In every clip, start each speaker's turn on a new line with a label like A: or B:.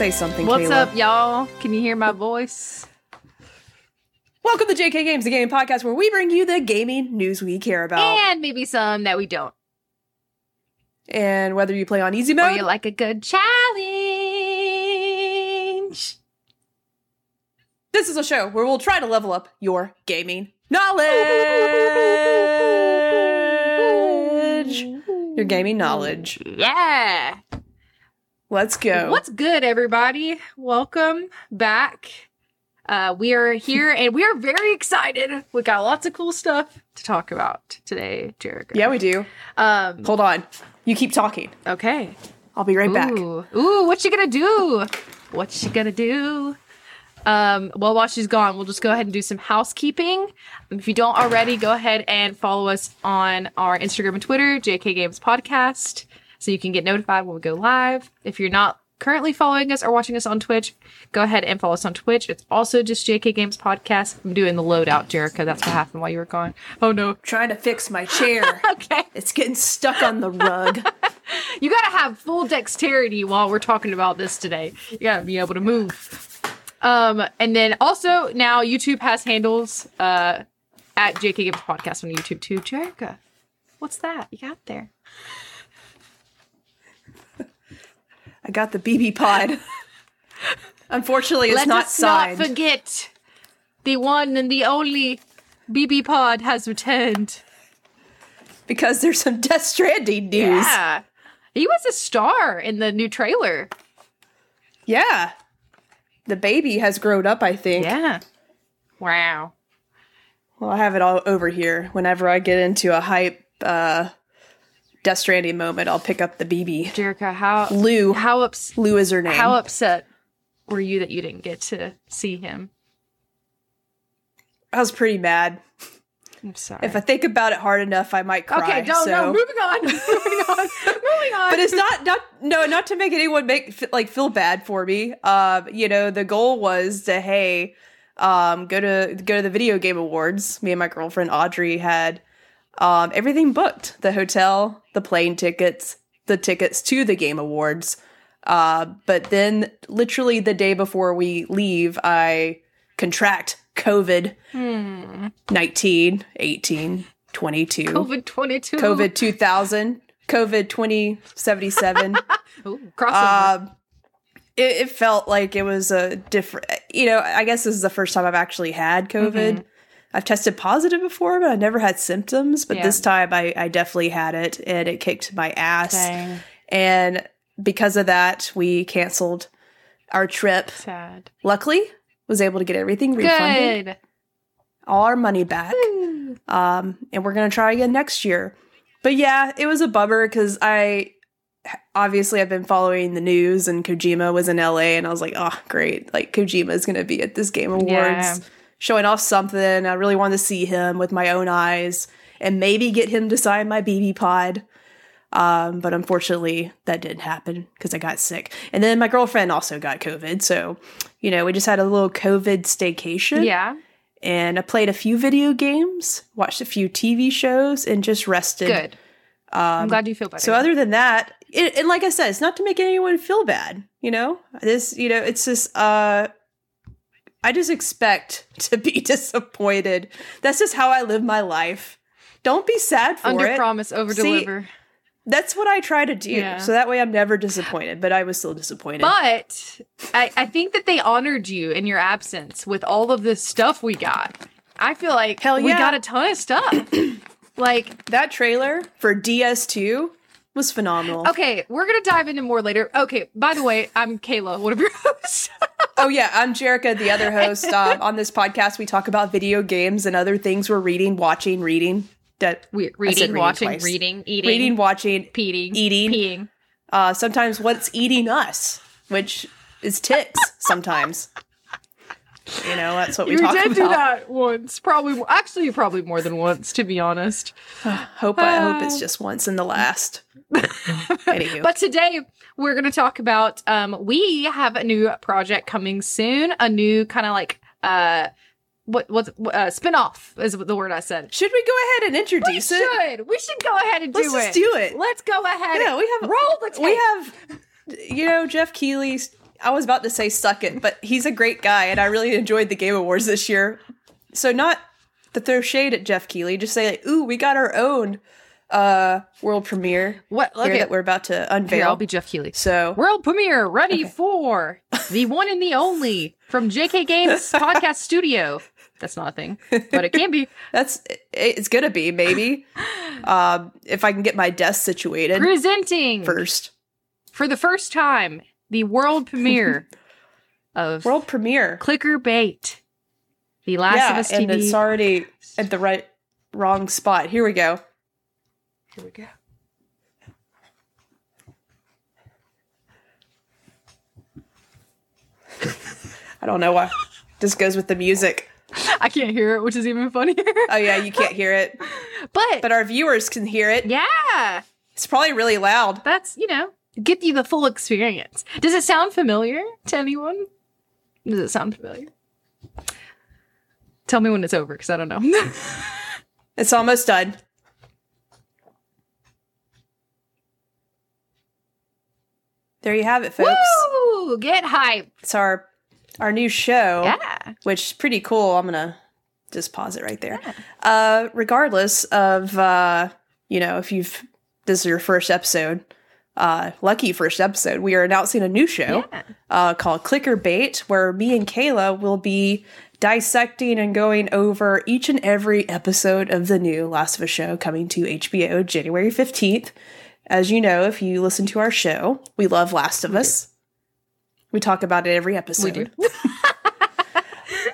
A: Say something,
B: What's
A: Kayla.
B: up, y'all? Can you hear my voice?
A: Welcome to JK Games, the gaming podcast where we bring you the gaming news we care about.
B: And maybe some that we don't.
A: And whether you play on easy mode.
B: Or you like a good challenge.
A: this is a show where we'll try to level up your gaming knowledge. Your gaming knowledge.
B: Yeah.
A: Let's go.
B: What's good, everybody? Welcome back. Uh, we are here and we are very excited. We got lots of cool stuff to talk about today, Jericho.
A: Yeah, we do.
B: Um,
A: Hold on. You keep talking.
B: okay.
A: I'll be right back.
B: Ooh, Ooh, what you gonna do? What she gonna do? Um, well, while she's gone, we'll just go ahead and do some housekeeping. If you don't already, go ahead and follow us on our Instagram and Twitter, JK Games Podcast, so you can get notified when we go live. If you're not currently following us or watching us on Twitch, go ahead and follow us on Twitch. It's also just JK Games Podcast. I'm doing the loadout, Jerica. That's what happened while you were gone. Oh no.
A: Trying to fix my chair.
B: Okay.
A: it's getting stuck on the rug.
B: You gotta have full dexterity while we're talking about this today. You gotta be able to move. Um, and then also now YouTube has handles uh at JK Games Podcast on YouTube too. Jerica, what's that you got there?
A: I got the BB pod. Unfortunately, it's
B: Let
A: not
B: us
A: signed.
B: not forget the one and the only BB Pod has returned.
A: because there's some Death Stranding news.
B: Yeah, he was a star in the new trailer.
A: Yeah. The baby has grown up, I think.
B: Yeah. Wow.
A: Well, I have it all over here. Whenever I get into a hype uh Death Stranding moment, I'll pick up the BB.
B: Jerica, how
A: Lou.
B: how ups
A: Lou is her name.
B: How upset were you that you didn't get to see him?
A: I was pretty mad.
B: I'm sorry.
A: If I think about it hard enough, I might cry.
B: okay, no,
A: so.
B: no, moving on, moving on, moving on.
A: but it's not not no not to make anyone make like feel bad for me um you know the goal was to hey um go to go to the video game awards me and my girlfriend audrey had um everything booked the hotel the plane tickets the tickets to the game awards uh but then literally the day before we leave i contract covid 19 18 22
B: COVID twenty two.
A: COVID 2000, COVID 2077.
B: Ooh, crossover.
A: um, it, it felt like it was a different, you know, I guess this is the first time I've actually had COVID.
B: Mm-hmm.
A: I've tested positive before, but I never had symptoms. But
B: Yeah.
A: this time I, I definitely had it and it kicked my ass.
B: Dang.
A: And because of that, we canceled our trip.
B: Sad.
A: Luckily, was able to get everything refunded,
B: Good.
A: all our money back. um, and we're gonna try again next year. But yeah, it was a bummer because I obviously I've been following the news and Kojima was in LA, and I was like, oh great, like Kojima is gonna be at this Game Awards
B: Yeah.
A: Showing off something. I really wanted to see him with my own eyes and maybe get him to sign my BB Pod. Um, but unfortunately, that didn't happen because I got sick, and then my girlfriend also got COVID. So, you know, we just had a little COVID staycation
B: Yeah.
A: and I played a few video games, watched a few TV shows, and just rested.
B: Good. I'm glad you feel better.
A: Um, So other than that, it, and like I said, it's not to make anyone feel bad. You know, this, you know, it's just, uh, I just expect to be disappointed. That's just how I live my life. Don't be sad for
B: under
A: it.
B: promise, over deliver.
A: That's what I try to do.
B: Yeah.
A: So that way I'm never disappointed, but I was still disappointed.
B: But I, I think that they honored you in your absence with all of this stuff we got. I feel like
A: Hell yeah.
B: we got a ton of stuff. like
A: that trailer for DS2 was phenomenal.
B: Okay, we're gonna dive into more later. Okay, by the way, I'm Kayla, one of your hosts.
A: Oh yeah, I'm Jerica, the other host. Um, on this podcast, we talk about video games and other things we're reading, watching, reading. That
B: we reading,
A: reading
B: watching,
A: twice.
B: reading, eating,
A: reading, watching,
B: peeing,
A: eating.
B: peeing.
A: uh, sometimes what's eating us, which is ticks. Sometimes, you know, that's what we
B: You
A: talk
B: did
A: about.
B: do that once, probably. Actually, probably more than once, to be honest.
A: Hope I hope it's just once in the last.
B: But today we're going to talk about. Um, we have a new project coming soon. A new kind of like uh, what what's uh, spinoff is the word I said.
A: should we go ahead and
B: We
A: introduce it?
B: should. We should go ahead and
A: Let's
B: do
A: just
B: it.
A: do it.
B: Let's go ahead.
A: Yeah,
B: and
A: we have
B: roll the tape.
A: we have you know, Jeff Keighley, I was about to say suck it, but he's a great guy and I really enjoyed the Game Awards this year. So not to throw shade at Jeff Keighley, just say like, ooh, we got our own uh world premiere
B: What?
A: here
B: Okay.
A: that we're about to
B: Here,
A: unveil.
B: I'll be Jeff Keighley.
A: so
B: World premiere ready
A: Okay.
B: for the one and the only from JK Games Podcast Studio. That's not a thing, but it can be.
A: that's it's gonna be maybe. um if I can get my desk situated
B: Presenting
A: first.
B: for the first time the world premiere of
A: World premiere.
B: Clicker Bait, The Last
A: yeah,
B: of Us
A: and
B: TV.
A: it's already at the right wrong spot. Here we go.
B: Here we go.
A: I don't know why. This goes with the music.
B: I can't hear it, which is even funnier.
A: Oh yeah, you can't hear it,
B: but,
A: but our viewers can hear it.
B: yeah,
A: It's probably really loud.
B: that's you know get you the full experience. Does it sound familiar to anyone? Does it sound familiar? Tell me when it's over, because I don't know.
A: It's almost done. There you have it, folks.
B: Woo! Get hype.
A: It's our our new show,
B: Yeah.
A: which is pretty cool. I'm gonna just pause it right there. Uh, regardless of uh, you know, if you've this is your first episode, uh, lucky first episode, we are announcing a new show
B: Yeah.
A: uh, called Clicker Bait, where me and Kayla will be dissecting and going over each and every episode of the new Last of Us show coming to HBO January 15th. As you know, if you listen to our show, we love Last of Us. We talk about it every episode.
B: We do.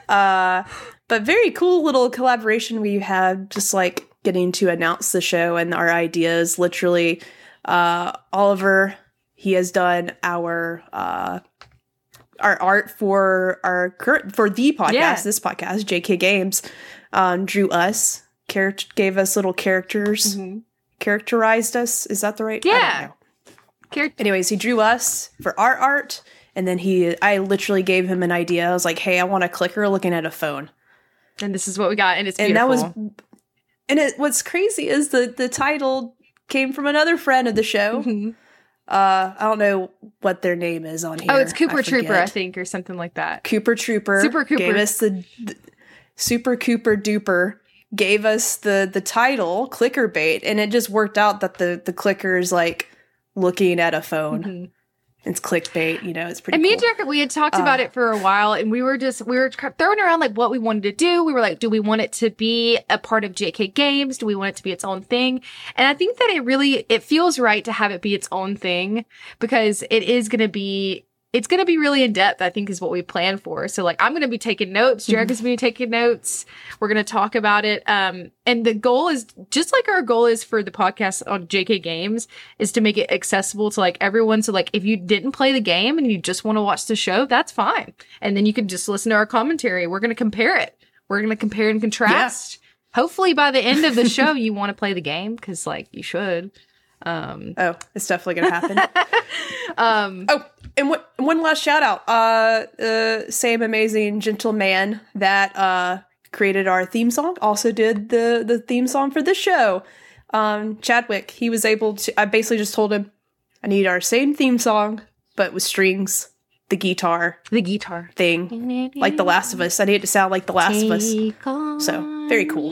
A: Uh, but very cool little collaboration we had, just like getting to announce the show and our ideas. Literally, uh, Oliver, he has done our uh, our art for our current for the podcast,
B: Yeah.
A: this podcast, JK Games, um, drew us, char- gave us little characters,
B: Mhm.
A: characterized us. Is that the right? I don't
B: Yeah.
A: know.
B: Char-
A: anyways, he drew us for our art, and then he, I literally gave him an idea. I was like, "Hey, I want a clicker looking at a phone,"
B: And this is what we got, and it's
A: and that was, and it. What's crazy is the the title came from another friend of the show.
B: Mhm.
A: Uh, I don't know what their name is on here.
B: Oh, it's Cooper
A: I
B: Trooper, I think, or something like that.
A: Cooper Trooper.
B: Super Cooper.
A: gave us the, the Super Cooper Duper gave us the the title clicker bait, and it just worked out that the the clicker is like looking at a phone.
B: Mhm.
A: It's clickbait, you know. It's pretty.
B: And me
A: cool.
B: and Jack, we had talked about
A: Uh,
B: it for a while, and we were just we were throwing around like what we wanted to do. We were like, do we want it to be a part of JK Games? Do we want it to be its own thing? And I think that it really it feels right to have it be its own thing because it is going to be it's going to be really in depth. I think is what we plan for. So like I'm going to be taking notes. Jared is going to be taking notes. We're going to talk about it. Um, and the goal is just like our goal is for the podcast on JK Games is to make it accessible to like everyone. So like if you didn't play the game and you just want to watch the show, that's fine. And then you can just listen to our commentary. We're going to compare it. We're going to compare and contrast. Hopefully by the end of the show, you want to play the game because like you should. Um,
A: Oh, it's definitely gonna happen.
B: um,
A: oh, and what, one last shout out. Uh, uh, same amazing gentleman that uh created our theme song also did the the theme song for this show. Um, Chadwick. He was able to. I basically just told him, I need our same theme song, but with strings, the guitar
B: the guitar.
A: thing, like The Last of Us. I need it to sound like The Last of Us. So, very cool.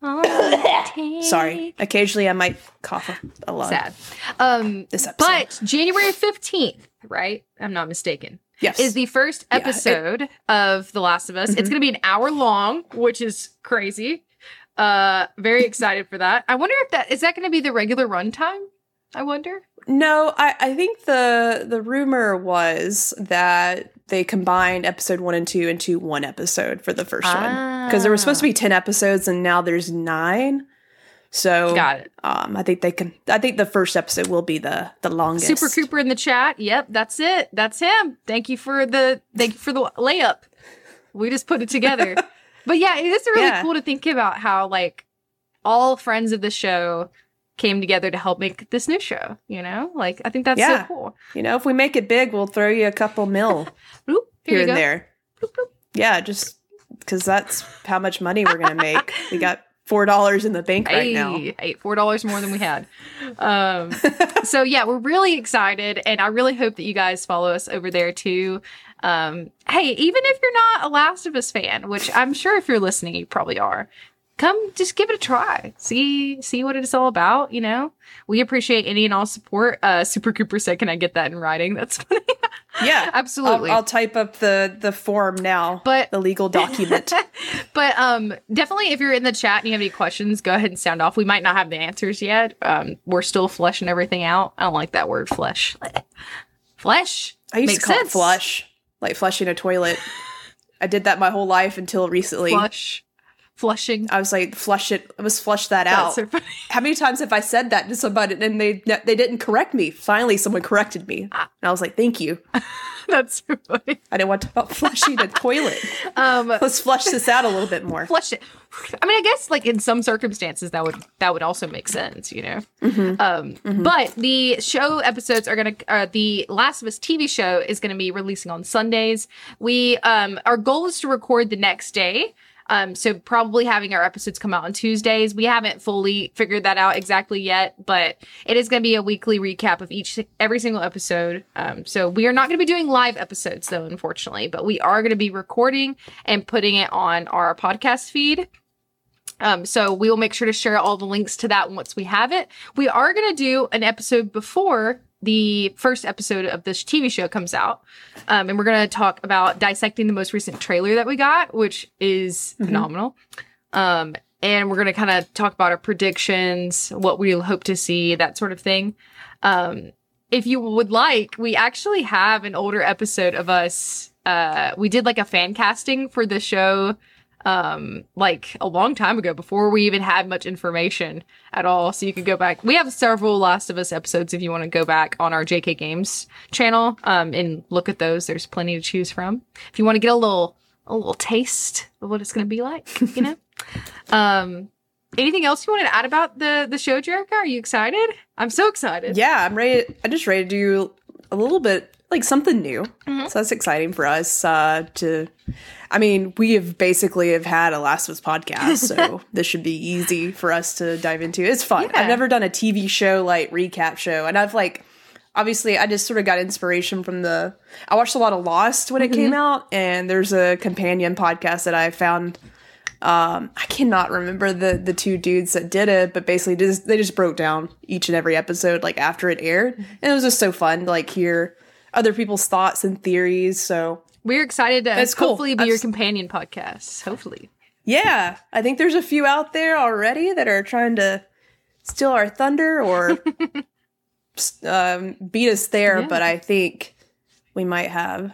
A: Sorry. Occasionally, I might cough a, a lot.
B: Sad. Um,
A: This episode.
B: but January 15th, right? I'm not mistaken.
A: yes,
B: Is the first
A: Yeah, it-
B: episode of The Last of Us. It's
A: Mhm.
B: going to be an hour long, which is crazy. Uh, very excited for that. I wonder if that is that going to be the regular runtime. I wonder.
A: No, I, I think the the rumor was that they combined episode one and two into one episode for the first one because there were supposed to be ten episodes and now there's nine. So
B: Got it.
A: um, I think they can. I think the first episode will be the the longest.
B: Super Cooper in the chat. Yep, that's it. That's him. Thank you for the thank you for the layup. We just put it together. but yeah, it is really
A: Yeah.
B: cool to think about how like all friends of the show came together to help make this new show. You know, like I think that's
A: Yeah.
B: so cool.
A: You know, if we make it big, we'll throw you a couple mil
B: Oop,
A: here
B: here,
A: and
B: go.
A: there.
B: Boop, boop.
A: Yeah, just because that's how much money we're gonna make. we got four dollars in the bank right now.
B: Hey, hey, four dollars more than we had. Um, so yeah, we're really excited, and I really hope that you guys follow us over there too. Um, hey, even if you're not a Last of Us fan, which I'm sure if you're listening, you probably are, come just give it a try. See see what it's all about. You know, we appreciate any and all support. Uh, Super Cooper said, "Can I get that in writing?" That's funny.
A: Yeah,
B: Absolutely.
A: I'll, I'll type up the the form now.
B: But-
A: the legal document.
B: But um, definitely, if you're in the chat and you have any questions, go ahead and sound off. We might not have the answers yet. Um, we're still fleshing everything out. I don't like that word, flesh. Flesh.
A: I used
B: Makes
A: to call
B: sense.
A: it flush, like flushing a toilet. I did that my whole life until recently.
B: Flush. Flushing.
A: I was like, flush it. I was flush that
B: That's
A: out.
B: so funny.
A: How many times have I said that to somebody and they they didn't correct me? Finally, someone corrected me,
B: Ah.
A: and I was like, "Thank you."
B: That's so funny.
A: I didn't want to talk about flushing a toilet.
B: Um,
A: Let's flush this out a little bit more.
B: flush it. I mean, I guess like in some circumstances that would that would also make sense, you know. Um, But the show episodes are gonna. Uh, the Last of Us TV show is gonna be releasing on Sundays. We um, our goal is to record the next day. Um, so probably having our episodes come out on Tuesdays. We haven't fully figured that out exactly yet, but it is going to be a weekly recap of each every single episode. Um, so we are not going to be doing live episodes though, unfortunately, but we are going to be recording and putting it on our podcast feed. Um, so we will make sure to share all the links to that once we have it. We are going to do an episode before the first episode of this TV show comes out. Um, and we're going to talk about dissecting the most recent trailer that we got, which is phenomenal. Um, and we're going to kind of talk about our predictions, what we hope to see, that sort of thing. Um, if you would like, we actually have an older episode of us. Uh, we did like a fan casting for the show um like a long time ago before we even had much information at all. So you could go back. We have several last of us episodes if you want to go back on our jk games channel um and look at those. There's plenty to choose from. If you want to get a little a little taste of what it's going to be like you know? Um anything else you wanted to add about the the show jericho are you excited? I'm so excited.
A: Yeah, I'm ready. I'm just ready to do a little bit like something new.
B: Mm-hmm.
A: So that's exciting for us uh, to. I mean, we have basically have had a Last of Us podcast, so this should be easy for us to dive into. It's fun.
B: Yeah.
A: I've never done a TV show like recap show, and I've like obviously I just sort of got inspiration from the. I watched a lot of Lost when it came
B: Mm-hmm.
A: out, and there's a companion podcast that I found um i cannot remember the the two dudes that did it but basically just they just broke down each and every episode like after it aired
B: Mm-hmm.
A: and it was just so fun to like hear other people's thoughts and theories so.
B: We're excited to
A: That's cool.
B: hopefully be your
A: I've-
B: companion podcast hopefully.
A: Yeah i think there's a few out there already that are trying to steal our thunder or um, beat us there
B: Yeah.
A: but i think we might have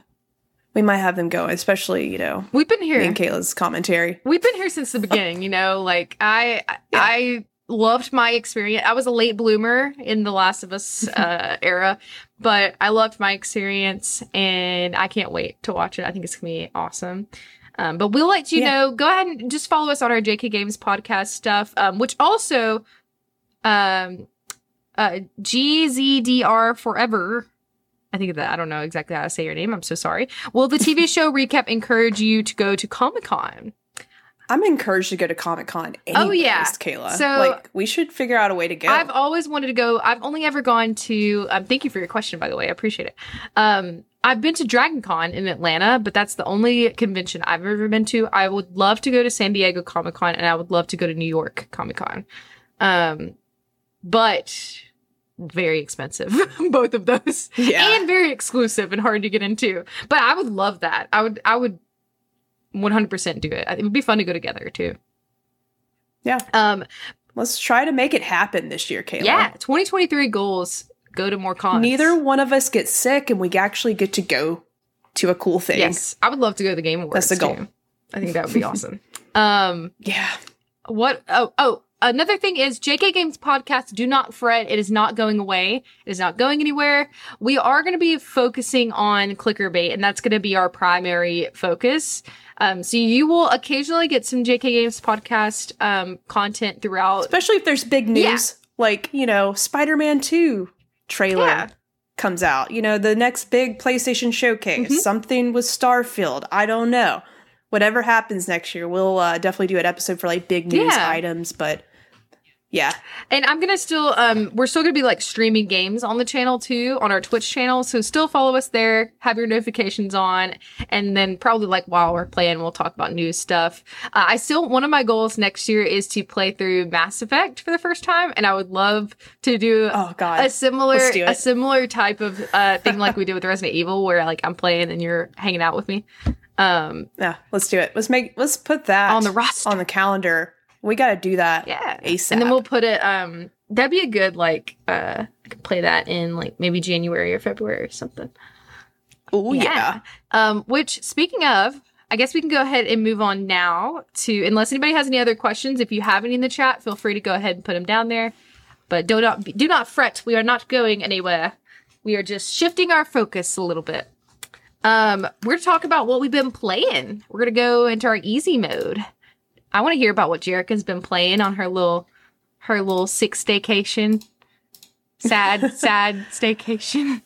A: we might have them going especially you know
B: we've been here.
A: and kayla's commentary.
B: We've been here since the beginning, you know, like I I loved my experience. I was a late bloomer in the Last of Us uh, era, but I loved my experience and I can't wait to watch it. I think it's going to be awesome. Um, but we'll let you
A: Yeah.
B: know. Go ahead and just follow us on our JK Games podcast stuff, um, which also um, uh, GZDR Forever I think that. I don't know exactly how to say your name. I'm so sorry. Will the TV show recap encourage you to go to Comic Con?
A: I'm encouraged to go to Comic Con.
B: Oh, yeah.
A: Kayla.
B: So-
A: like we should figure out a way to go.
B: I've always wanted to go. I've only ever gone to. Um, thank you for your question, by the way. I appreciate it. Um, I've been to Dragon Con in Atlanta, but that's the only convention I've ever been to. I would love to go to San Diego Comic Con, and I would love to go to New York Comic Con. Um, but very expensive, both of those,
A: Yeah.
B: and very exclusive and hard to get into. But I would love that. I would. I would. 100% do it. It would be fun to go together too.
A: yeah.
B: Um,
A: Let's try to make it happen this year, Kayla.
B: yeah, 2023 goals. Go to more cons.
A: Neither one of us get sick, and we actually get to go to a cool thing.
B: Yes, I would love to go to the Game Awards.
A: That's the goal.
B: too. I think that would be awesome. Um,
A: Yeah.
B: what? Oh, oh. Another thing is JK Games podcast. Do not fret; it is not going away. It is not going anywhere. We are going to be focusing on clicker bait, and that's going to be our primary focus. Um, so you will occasionally get some JK Games podcast um, content throughout.
A: Especially if there's big news, like you know, Spider-Man Two trailer
B: Yeah.
A: comes out. You know, the next big PlayStation showcase.
B: Mhm.
A: Something with Starfield. I don't know. whatever happens next year, we'll uh, definitely do an episode for like big news
B: Yeah.
A: items. But yeah,
B: And I'm gonna still um we're still gonna be like streaming games on the channel too, on our Twitch channel. So still follow us there, have your notifications on, and then probably like while we're playing, we'll talk about new stuff. Uh, I still one of my goals next year is to play through Mass Effect for the first time, and I would love to do
A: oh god,
B: a similar a similar type of uh thing like we did with Resident Evil, where like I'm playing and you're hanging out with me. Um,
A: yeah, let's do it. Let's make let's put that
B: on the roster.
A: on the calendar. We got to do that.
B: Yeah.
A: ASAP.
B: And then we'll put it um that'd be a good like uh I could play that in like maybe January or February or something.
A: Oh yeah.
B: Um which speaking of, I guess we can go ahead and move on now to unless anybody has any other questions, if you have any in the chat, feel free to go ahead and put them down there. But do not do not fret, we are not going anywhere. We are just shifting our focus a little bit. Um, we're gonna talk about what we've been playing. We're gonna go into our easy mode. I want to hear about what Jerica's been playing on her little her little six staycation. Sad, sad staycation.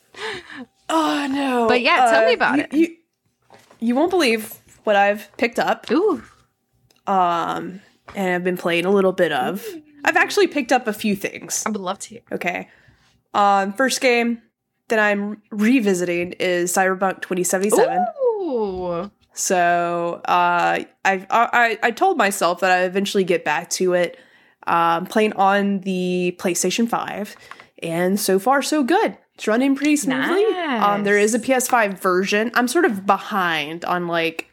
A: Oh no.
B: But yeah, tell me
A: Uh,
B: about
A: you-
B: it.
A: You, you won't believe what I've picked up.
B: Ooh,
A: Um, and I've been playing a little bit of. I've actually picked up a few things.
B: I would love to.
A: Okay. Um, first game that I'm revisiting is Cyberpunk 2077.
B: Ooh.
A: So uh, I, I I told myself that I eventually get back to it. Um, playing on the PlayStation 5, and so far so good. It's running pretty smoothly. Um, there is a PS5 version. I'm sort of behind on like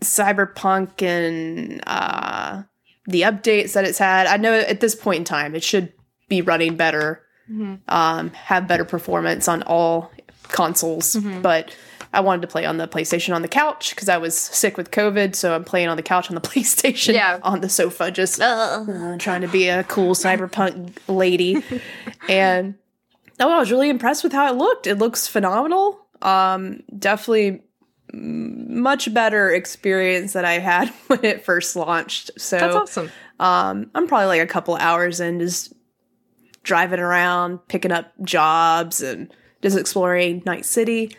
A: Cyberpunk and uh, the updates that it's had. I know at this point in time it should be running better,
B: Mhm.
A: um, have better performance on all consoles,
B: Mhm.
A: but I wanted to play on the PlayStation on the couch because I was sick with COVID, so I'm playing on the couch on the PlayStation
B: Yeah.
A: on the sofa, just uh, trying to be a cool cyberpunk lady. and oh, I was really impressed with how it looked. It looks phenomenal. Um, definitely much better experience than I had when it first launched. So
B: That's awesome.
A: um, I'm probably like a couple hours in, just driving around, picking up jobs, and just exploring Night City.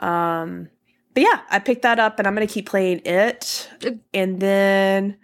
A: Um, but yeah, I picked that up, and I'm gonna keep playing it. And then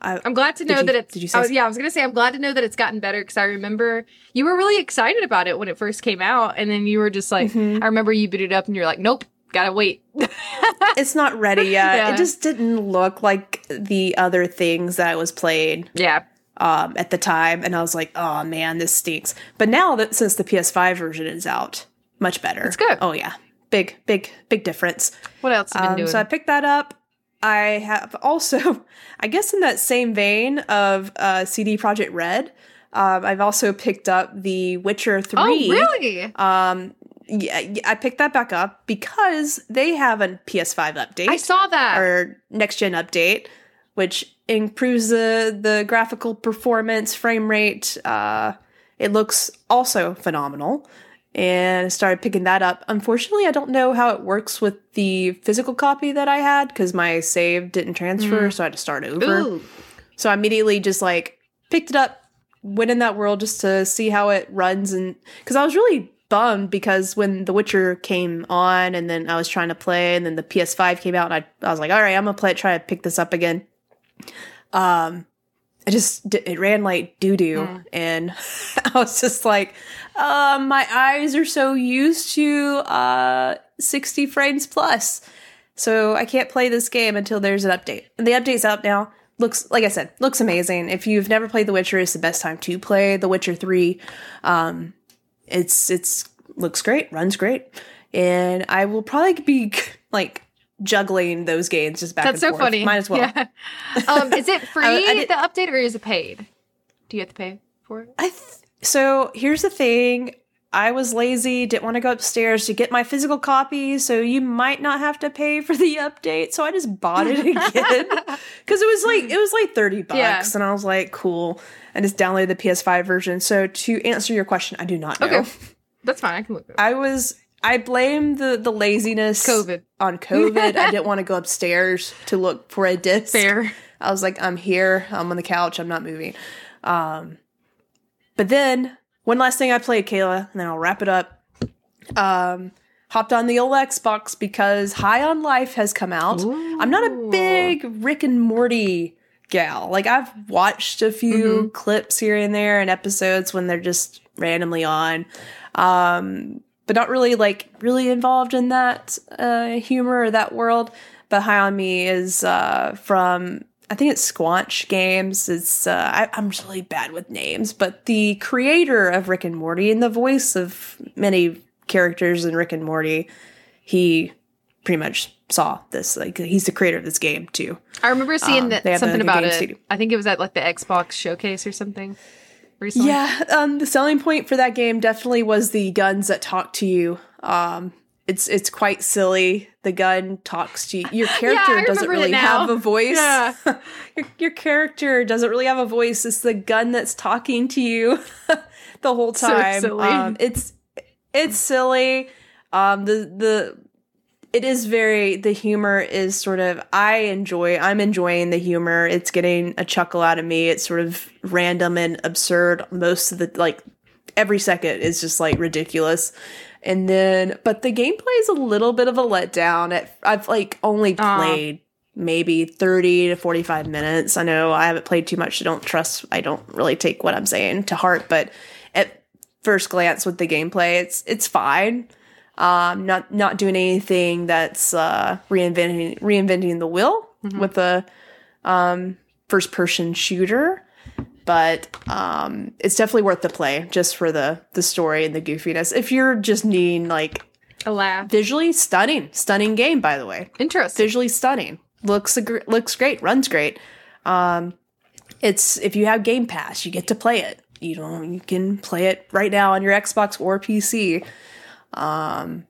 B: I'm glad to know
A: you-
B: that it's.
A: did you say
B: oh,
A: s-
B: yeah, I was gonna say I'm glad to know that it's gotten better because I remember you were really excited about it when it first came out, and then you were just like,
A: Mhm.
B: I remember you booted it up and you're like, nope, gotta wait.
A: it's not ready yet.
B: Yeah.
A: It just didn't look like the other things that I was playing
B: yeah,
A: um, at the time, and I was like, "Oh man, this stinks." But now that since the PS5 version is out, much better.
B: It's good.
A: Oh yeah, big, big, big difference.
B: what else have you been
A: Um,
B: doing?
A: so I picked that up. I have also, I guess, in that same vein of uh, CD Projekt Red, um, I've also picked up The Witcher Three.
B: oh, really?
A: Um, yeah, yeah, I picked that back up because they have a PS5 update
B: I saw that.
A: or next gen update, which improves the the graphical performance, frame rate. Uh, it looks also phenomenal, and I started picking that up. Unfortunately, I don't know how it works with the physical copy that I had because my save didn't transfer, so I had to start over.
B: Ooh.
A: So I immediately just like picked it up, went in that world just to see how it runs, and because I was really bummed because when The Witcher came on, and then I was trying to play, and then the PS5 came out, and I, I was like, all right, I'm gonna play it, try to pick this up again. Um, it just it ran like doo doo,
B: Mm.
A: and I was just like, uh, my eyes are so used to uh 60 frames plus. So I can't play this game until there's an update. And the update's out now. Looks like I said, looks amazing. If you've never played The Witcher, it's the best time to play The Witcher 3. Um it's it's looks great, runs great. And I will probably be like juggling those games just back
B: That's
A: and
B: so
A: forth.
B: funny.
A: Might as well.
B: Yeah. um, is it free
A: I did-
B: the update or is it paid? Do you have to pay for it?
A: I th- so here's the thing. I was lazy, didn't want to go upstairs to get my physical copy, so you might not have to pay for the update. So I just bought it again because it was like it was like thirty bucks,
B: Yeah.
A: and I was like, cool, and just downloaded the PS5 version. So to answer your question, I do not know.
B: Okay. That's fine. I can look it up.
A: I was I blame the the laziness
B: COVID.
A: on COVID. I didn't want to go upstairs to look for a disc.
B: Fair.
A: I was like, I'm here. I'm on the couch. I'm not moving. Um, but then one last thing I played, Kayla, and then I'll wrap it up. Um, hopped on the old Xbox because High on Life has come out. I'm not a big Rick and Morty gal. Like I've watched a few
B: Mm-hmm.
A: clips here and there and episodes when they're just randomly on. Um but not really like really involved in that uh humor or that world. But High on Me is uh from I think it's Squanch Games. It's uh, I, I'm really bad with names, but the creator of Rick and Morty and the voice of many characters in Rick and Morty, he pretty much saw this. Like he's the creator of this game too.
B: I remember seeing
A: Um,
B: that something
A: like
B: about it.
A: studio.
B: I think it was at like the Xbox showcase or something recently.
A: Yeah, um, the selling point for that game definitely was the guns that talk to you. Um, it's it's quite silly. The gun talks to you. Your character
B: I
A: doesn't really have a voice.
B: Yeah.
A: your, your character doesn't really have a voice. It's the gun that's talking to you the whole
B: So
A: time.
B: silly.
A: Um, it's it's silly. Um, the the it is very the humor is sort of I enjoy I'm enjoying the humor. It's getting a chuckle out of me. It's sort of random and absurd. Most of the like every second is just like ridiculous. And then but the gameplay is a little bit of a letdown. At, I've like only played maybe 30 to 45 minutes. I know I haven't played too much. so don't trust I don't really take what I'm saying to heart, but at first glance with the gameplay, it's it's fine um, not not doing anything that's uh, reinventing reinventing the wheel with the um, first person shooter, but um, it's definitely worth the play just for the the story and the goofiness. If you're just needing like
B: A laugh.
A: visually stunning, stunning game by the way,
B: Interesting.
A: visually stunning, looks looks great, runs great. Um, it's if you have Game Pass, you get to play it. You know, you can play it right now on your Xbox or PC. Um,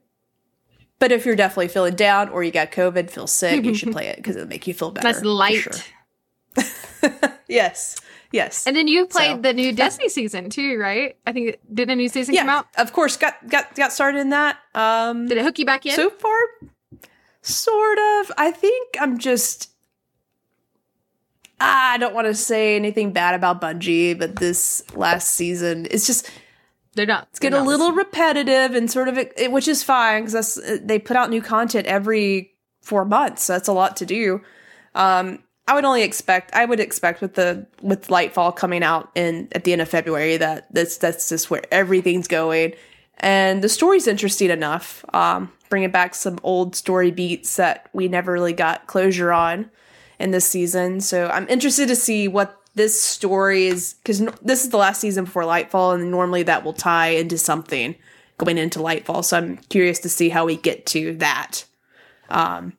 A: but if you're definitely feeling down or you got COVID, feel sick, you should play it because it'll make you feel better.
B: That's light.
A: sure. Yes, yes.
B: And then you played
A: So-
B: the new Destiny season too, right? I think did a new season come
A: yeah,
B: out?
A: of course, got got got started in that. Um,
B: Did it hook you back in?
A: So far, sort of. I think I'm just. I don't want to say anything bad about Bungie, but this last season, it's just
B: They're not.
A: it's getting a little repetitive and sort of, it, which is fine because they put out new content every four months. So that's a lot to do. Um, I would only expect, I would expect with the with Lightfall coming out in at the end of February that that's that's just where everything's going, and the story's interesting enough. Um, bringing back some old story beats that we never really got closure on in this season. So I'm interested to see what this story is because this is the last season before Lightfall, and normally that will tie into something going into Lightfall. So I'm curious to see how we get to that. Um,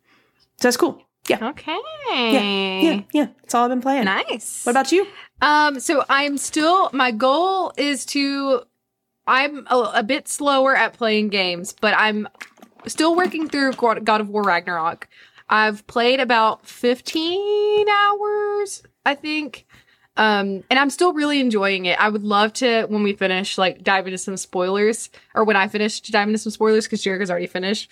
A: so that's cool. Yeah,
B: Okay.
A: yeah, yeah, yeah. That's all I've been playing.
B: Nice.
A: What about you?
B: Um, so I'm still my goal is to I'm a, a bit slower at playing games, but I'm still working through God of War Ragnarok. I've played about 15 hours, I think. Um, and I'm still really enjoying it. I would love to, when we finish, like dive into some spoilers, or when I finish, to dive into some spoilers because Jericho's already finished.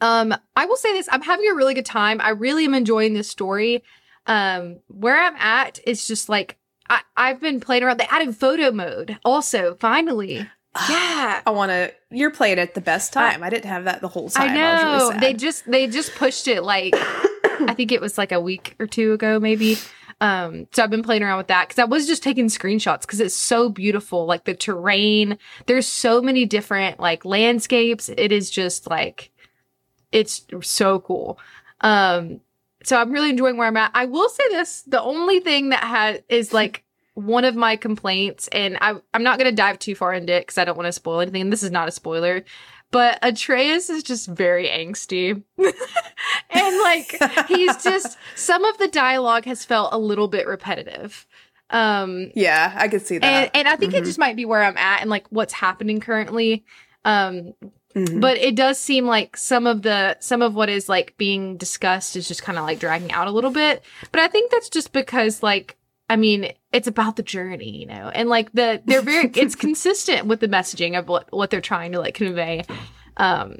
B: Um, I will say this: I'm having a really good time. I really am enjoying this story. Um, where I'm at is just like I, I've been playing around. They added photo mode also. Finally, yeah.
A: I want to. You're playing at the best time. I, didn't have that the whole time.
B: I know
A: I really
B: they just they just pushed it like I think it was like a week or two ago maybe. Um, so I've been playing around with that because I was just taking screenshots because it's so beautiful. Like the terrain, there's so many different like landscapes. It is just like it's so cool. Um, so I'm really enjoying where I'm at. I will say this: the only thing that has is like one of my complaints, and I I'm not gonna dive too far into it because I don't want to spoil anything. And this is not a spoiler, but Atreus is just very angsty, and like he's just some of the dialogue has felt a little bit repetitive. Um,
A: yeah, I could see that.
B: and I think it
A: Mhm.
B: just might be where I'm at and like what's happening currently. Um,
A: Mhm.
B: but it does seem like some of the some of what is like being discussed is just kind of like dragging out a little bit. But i think that's just because like i mean it's about the journey you know? And like the they're very it's consistent with the messaging of what what they're trying to like convey. Um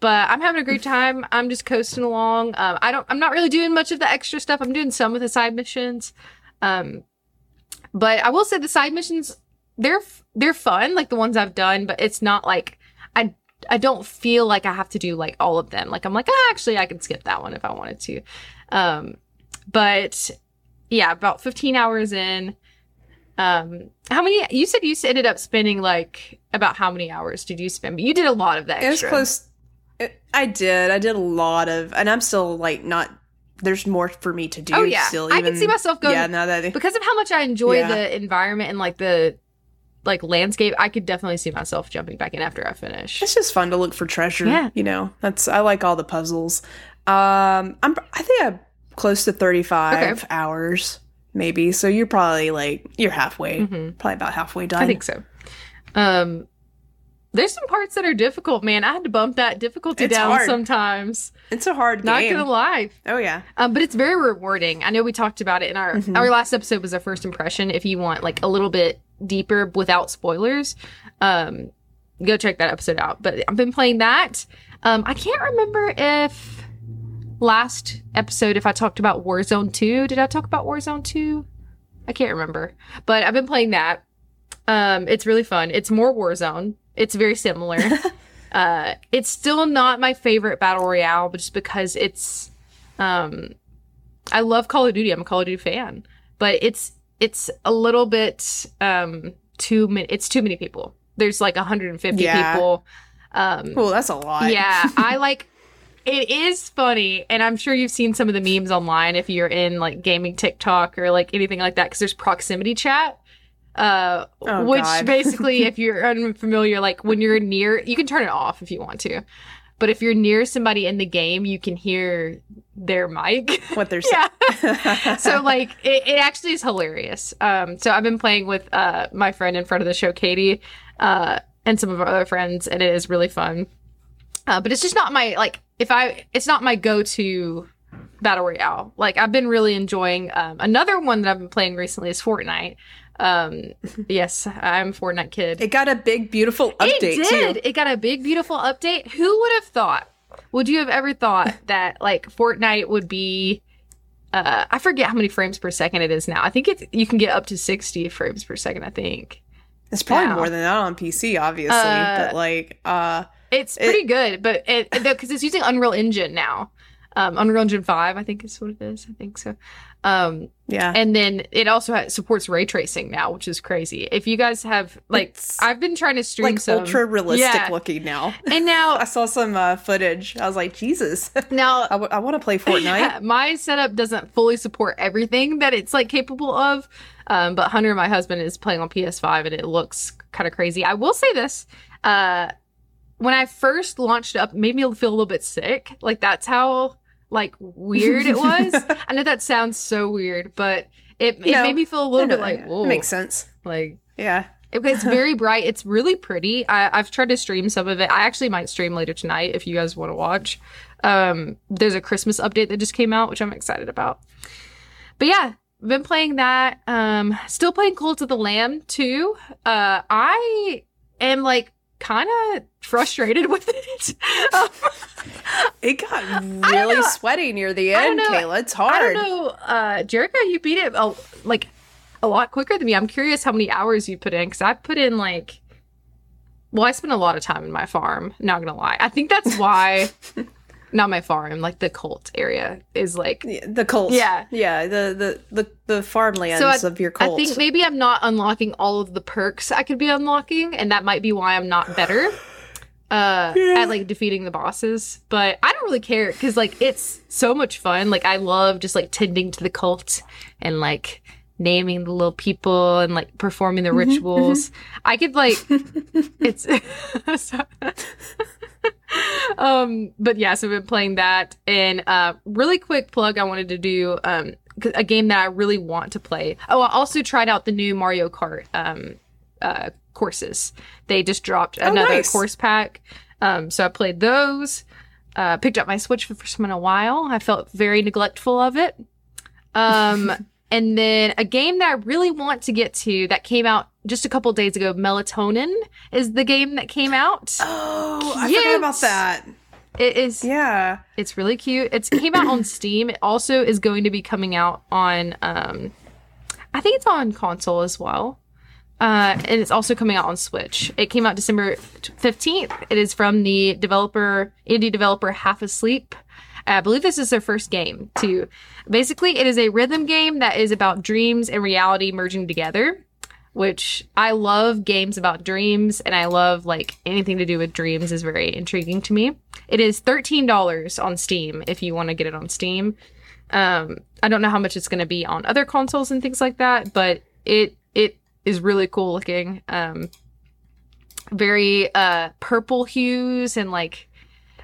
B: but i'm having a great time. I'm just coasting along. Um i don't i'm not really doing much of the extra stuff. I'm doing some of the side missions. Um but i will say the side missions they're they're fun like the ones i've done but it's not like i don't feel like I have to do like all of them. Like I'm like, ah, actually, I could skip that one if I wanted to. Um, but yeah, about 15 hours in. Um, how many? You said you ended up spending like about how many hours did you spend? But you did a lot of that.
A: It was close. I did. I did a lot of, and I'm still like not. There's more for me to do.
B: Oh yeah,
A: still,
B: I can see myself going
A: Yeah, now that
B: because of how much I enjoy
A: Yeah.
B: the environment and like the like landscape. I could definitely see myself jumping back in after I finish.
A: it's just fun to look for treasure.
B: Yeah.
A: you know, that's I like all the puzzles. Um, I'm I think I'm close to 35
B: Okay.
A: hours, maybe. So you're probably like you're halfway,
B: Mhm.
A: probably about halfway done.
B: I think so. Um, there's some parts that are difficult, man. I had to bump that difficulty
A: It's
B: down
A: hard.
B: sometimes.
A: it's a hard
B: Not
A: game.
B: gonna lie.
A: oh yeah,
B: Um, but it's very rewarding. I know we talked about it in our
A: Mhm.
B: our last episode was our first impression. If you want like a little bit deeper without spoilers, um, go check that episode out. But I've been playing that. Um, I can't remember if last episode if I talked about Warzone Two. Did I talk about Warzone Two? I can't remember. But I've been playing that. Um, it's really fun. It's more Warzone. It's very similar. uh, it's still not my favorite battle royale, but just because it's um I love Call of Duty. I'm a Call of Duty fan, but it's it's a little bit um too many. It's too many people. There's like 150
A: Yeah.
B: people. Um,
A: Cool, that's a lot.
B: yeah, I like. It is funny, and I'm sure you've seen some of the memes online if you're in like gaming TikTok or like anything like that, because there's proximity chat. Uh,
A: Oh,
B: which basically, if you're unfamiliar, like when you're near, you can turn it off if you want to, but if you're near somebody in the game, you can hear their mic.
A: what they're saying.
B: so like it, it actually is hilarious. Um so i've been playing with uh my friend in front of the show katie uh and some of our other friends and it is really fun. Uh but it's just not my like if i it's not my go-to battle royale. Like i've been really enjoying um another one that i've been playing recently is fortnite um yes i'm fortnite kid
A: it got a big, beautiful update
B: it did.
A: too.
B: It got a big, beautiful update. Who would have thought? Would you have ever thought that like Fortnite would be? Uh, I forget how many frames per second it is now. I think it's you can get up to sixty frames per second. I think
A: It's probably
B: Wow.
A: more than that on PC, obviously,
B: Uh,
A: but like, uh,
B: it's
A: It-
B: pretty good, but it because it's using Unreal Engine now. Um, Unreal Engine Five, I think is what it is. I think so. Um,
A: yeah,
B: and then it also has, supports ray tracing now, which is crazy. If you guys have like,
A: It's,
B: I've been trying to stream
A: like
B: some,
A: ultra realistic
B: Yeah.
A: looking now.
B: and now
A: I saw some uh, footage. I was like, Jesus,
B: now
A: I, w- I want to play Fortnite.
B: Yeah, my setup doesn't fully support everything that it's like capable of. Um, but Hunter, my husband, is playing on PS5 and it looks kind of crazy. I will say this. Uh, when I first launched up, made me feel a little bit sick. Like that's how like weird it was. I know that sounds so weird, but it, it
A: No,
B: made me feel a little bit like, whoa.
A: makes sense.
B: Like
A: Yeah,
B: it- it's very bright. It's really pretty. I, I've tried to stream some of it. I actually might stream later tonight if you guys want to watch. Um, there's a Christmas update that just came out, which I'm excited about. But yeah, been playing that. Um, still playing Cult of the Lamb too. Uh, I am like kind of frustrated with it. Um,
A: it got really sweaty near the end. Kayla. It's hard.
B: I don't know, uh, Jericho, you beat it a, like a lot quicker than me. I'm curious how many hours you put in because I put in like, well, I spent a lot of time in my farm. Not gonna lie, I think that's why. not my farm, like the cult area is like.
A: The cult.
B: Yeah.
A: yeah. The the the, the farmlands
B: So I-
A: of your cult.
B: I think maybe I'm not unlocking all of the perks I could be unlocking, and that might be why I'm not better uh, at like defeating the bosses. But I don't really care because like it's so much fun. Like I love just like tending to the cult and like naming the little people and like performing the rituals. I could like it's um but yeah so i've been playing that. And uh really quick plug i wanted to do um a game that i really want to play. Oh i also tried out the new mario kart um uh courses. They just dropped another
A: nice.
B: course pack. Um so i played those. Uh picked up my switch for the first time in a while. I felt very neglectful of it. Um and then a game that i really want to get to that came out just a couple days ago melatonin is the game that came out
A: Oh, I forgot about that.
B: it is
A: Yeah.
B: it's really cute. It's came out on Steam. It also is going to be coming out on um I think it's on console as well. uh, and it's also coming out on Switch. It came out December fifteenth. It is from the developer, indie developer Half Asleep. I believe this is their first game. Too. Basically, it is a rhythm game that is about dreams and reality merging together. Which I love games about dreams, and I love like anything to do with dreams is very intriguing to me. It is thirteen dollars on Steam if you want to get it on Steam. Um, I don't know how much it's going to be on other consoles and things like that, but it it is really cool looking. Um, very uh purple hues and like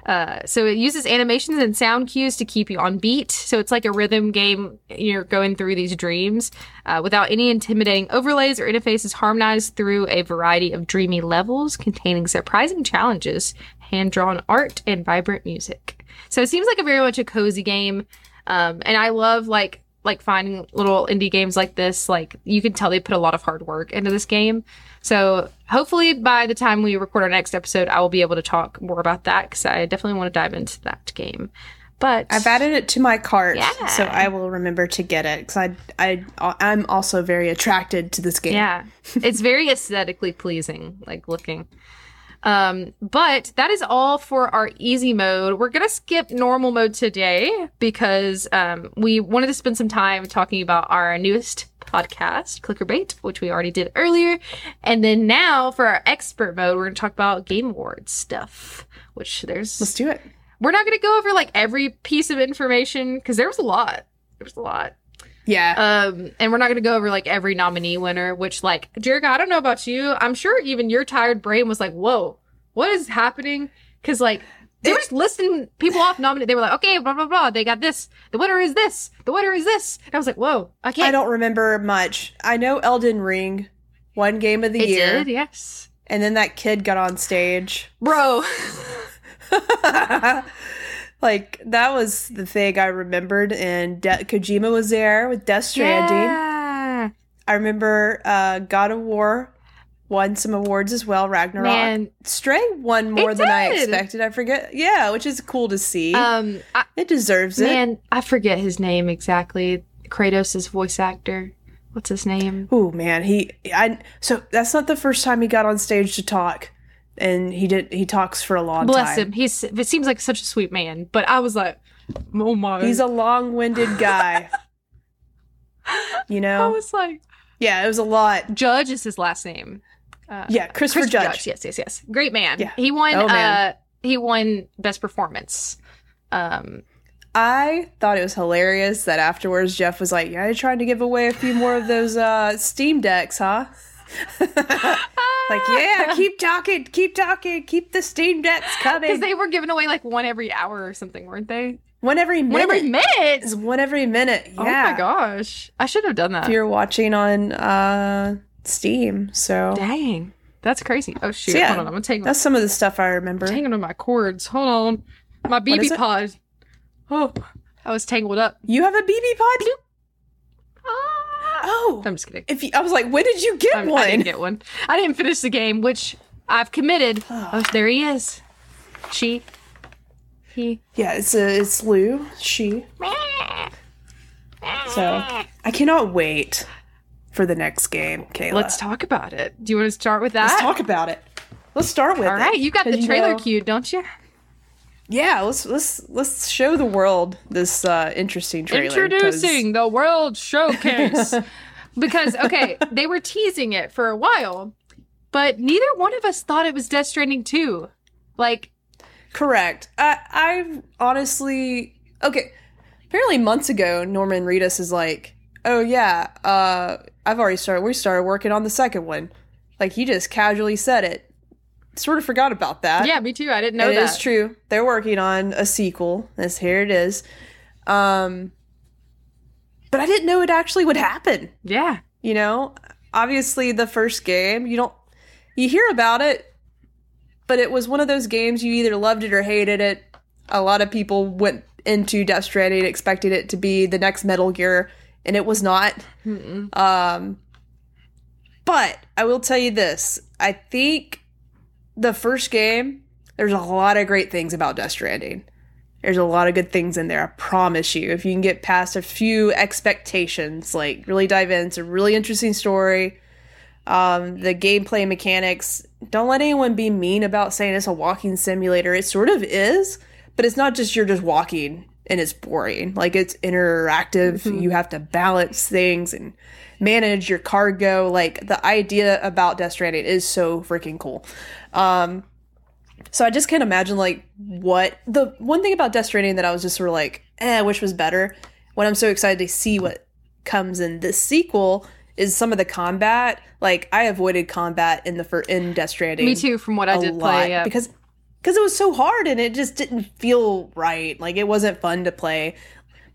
B: uh, so it uses animations and sound cues to keep you on beat. So it's like a rhythm game. You're going through these dreams uh, without any intimidating overlays or interfaces, harmonized through a variety of dreamy levels containing surprising challenges, hand drawn art, and vibrant music. So it seems like a very much a cozy game. Um, and I love like like finding little indie games like this. Like you can tell they put a lot of hard work into this game. So hopefully by the time we record our next episode, I will be able to talk more about that because I definitely want to dive into that game. But
A: I've added it to my cart,
B: Yeah.
A: so I will remember to get it because I, I, I'm also very attracted to this game.
B: Yeah. it's very aesthetically pleasing, like looking. Um, but that is all for our easy mode. We're gonna skip normal mode today because um, we wanted to spend some time talking about our newest podcast, Clickerbait, which we already did earlier. And then now for our expert mode, we're gonna talk about Game Awards stuff. Which there's
A: Let's do it.
B: we're not gonna go over like every piece of information because there was a lot. There was a lot.
A: Yeah.
B: Um, and we're not gonna go over like every nominee winner, which like Jerica, I don't know about you. I'm sure even your tired brain was like, "Whoa, what is happening?" Because like they were just listing people off nominated. They were like, "Okay, blah blah blah. They got this. The winner is this. The winner is this." And I was like, "Whoa, I can't."
A: I don't remember much. I know Elden Ring won game of the
B: It
A: year,
B: did, yes,
A: and then that kid got on stage.
B: bro.
A: like that was the thing I remembered. And De- Kojima was there with Death Stranding.
B: Yeah.
A: I remember uh, God of War won some awards as well. Ragnarok.
B: Man.
A: Stray won more than I expected. I forget. Yeah, which is cool to see.
B: Um, I,
A: it deserves it.
B: man, I forget his name exactly. Kratos' voice actor. What's his name?
A: Oh man, he I so that's not the first time he got on stage to talk, and he did he talks for a long
B: Bless
A: time.
B: him. He's. It seems like such a sweet man, but I was like, oh my.
A: He's a long-winded guy. you know I
B: was like,
A: yeah, it was a lot.
B: Judge is his last name. Uh,
A: Yeah, Christopher
B: Christopher
A: Judge.
B: Yes, yes, yes. Great man.
A: Yeah.
B: He won.
A: Oh, man.
B: uh, he won best performance. Um,
A: I thought it was hilarious that afterwards Jeff was like, "Yeah, you're trying to give away a few more of those uh, Steam decks, huh?" like, yeah, keep talking, keep talking, keep the Steam decks coming.
B: because they were giving away like one every hour or something, weren't they?
A: one every minute.
B: One every minute.
A: It's one every minute. Yeah.
B: Oh my gosh, I should have done that.
A: If you're watching on uh, Steam, so
B: Dang, that's crazy. Oh shoot,
A: So, yeah,
B: hold on, I'm gonna take
A: that's some of the stuff I remember.
B: hanging on my cords. Hold on, my
A: is
B: BB pod. Oh, I was tangled up.
A: You have a BB pod?
B: Ah.
A: Oh,
B: I'm just kidding.
A: if you, I was like, when did you get
B: I'm-
A: one?
B: I didn't get one. I didn't finish the game, which I've committed. oh, there he is. She. He.
A: yeah, it's a, it's Lou. She. So I cannot wait for the next game, Kayla.
B: Let's talk about it. Do you want to start with that?
A: Let's talk about it. Let's start with
B: All
A: it.
B: right, you got the trailer
A: know-
B: queued, don't you?
A: Yeah, let's let's let's show the world this uh, interesting trailer. 'cause-
B: Introducing the World Showcase. because okay, they were teasing it for a while, but neither one of us thought it was Death Stranding 2. Like,
A: Correct. I I honestly okay. Apparently, months ago, Norman Reedus is like, "Oh yeah, uh, I've already started. We started working on the second one." Like he just casually said it. Sort of forgot about that.
B: yeah, me too. I didn't know
A: It
B: that.
A: is true. They're working on a sequel. This here it is. Um, but I didn't know it actually would happen.
B: Yeah.
A: You know, obviously the first game, you don't you hear about it, but it was one of those games you either loved it or hated it. A lot of people went into Death Stranding expecting it to be the next Metal Gear, and it was not. Um, but I will tell you this: I think the first game, there's a lot of great things about Death Stranding. There's a lot of good things in there. I promise you. If you can get past a few expectations, like really dive in, it's a really interesting story. Um, the gameplay mechanics, don't let anyone be mean about saying it's a walking simulator. It sort of is, but it's not just you're just walking and it's boring. Like it's interactive. You have to balance things and manage your cargo. Like the idea about Death Stranding is so freaking cool. Um, so I just can't imagine like what the one thing about Death Stranding that I was just sort of like, eh, I wish was better. When I'm so excited to see what comes in this sequel is some of the combat. Like I avoided combat in the for in Death Stranding.
B: Me too, from what I did play. Yeah.
A: because because it was so hard and it just didn't feel right. Like it wasn't fun to play.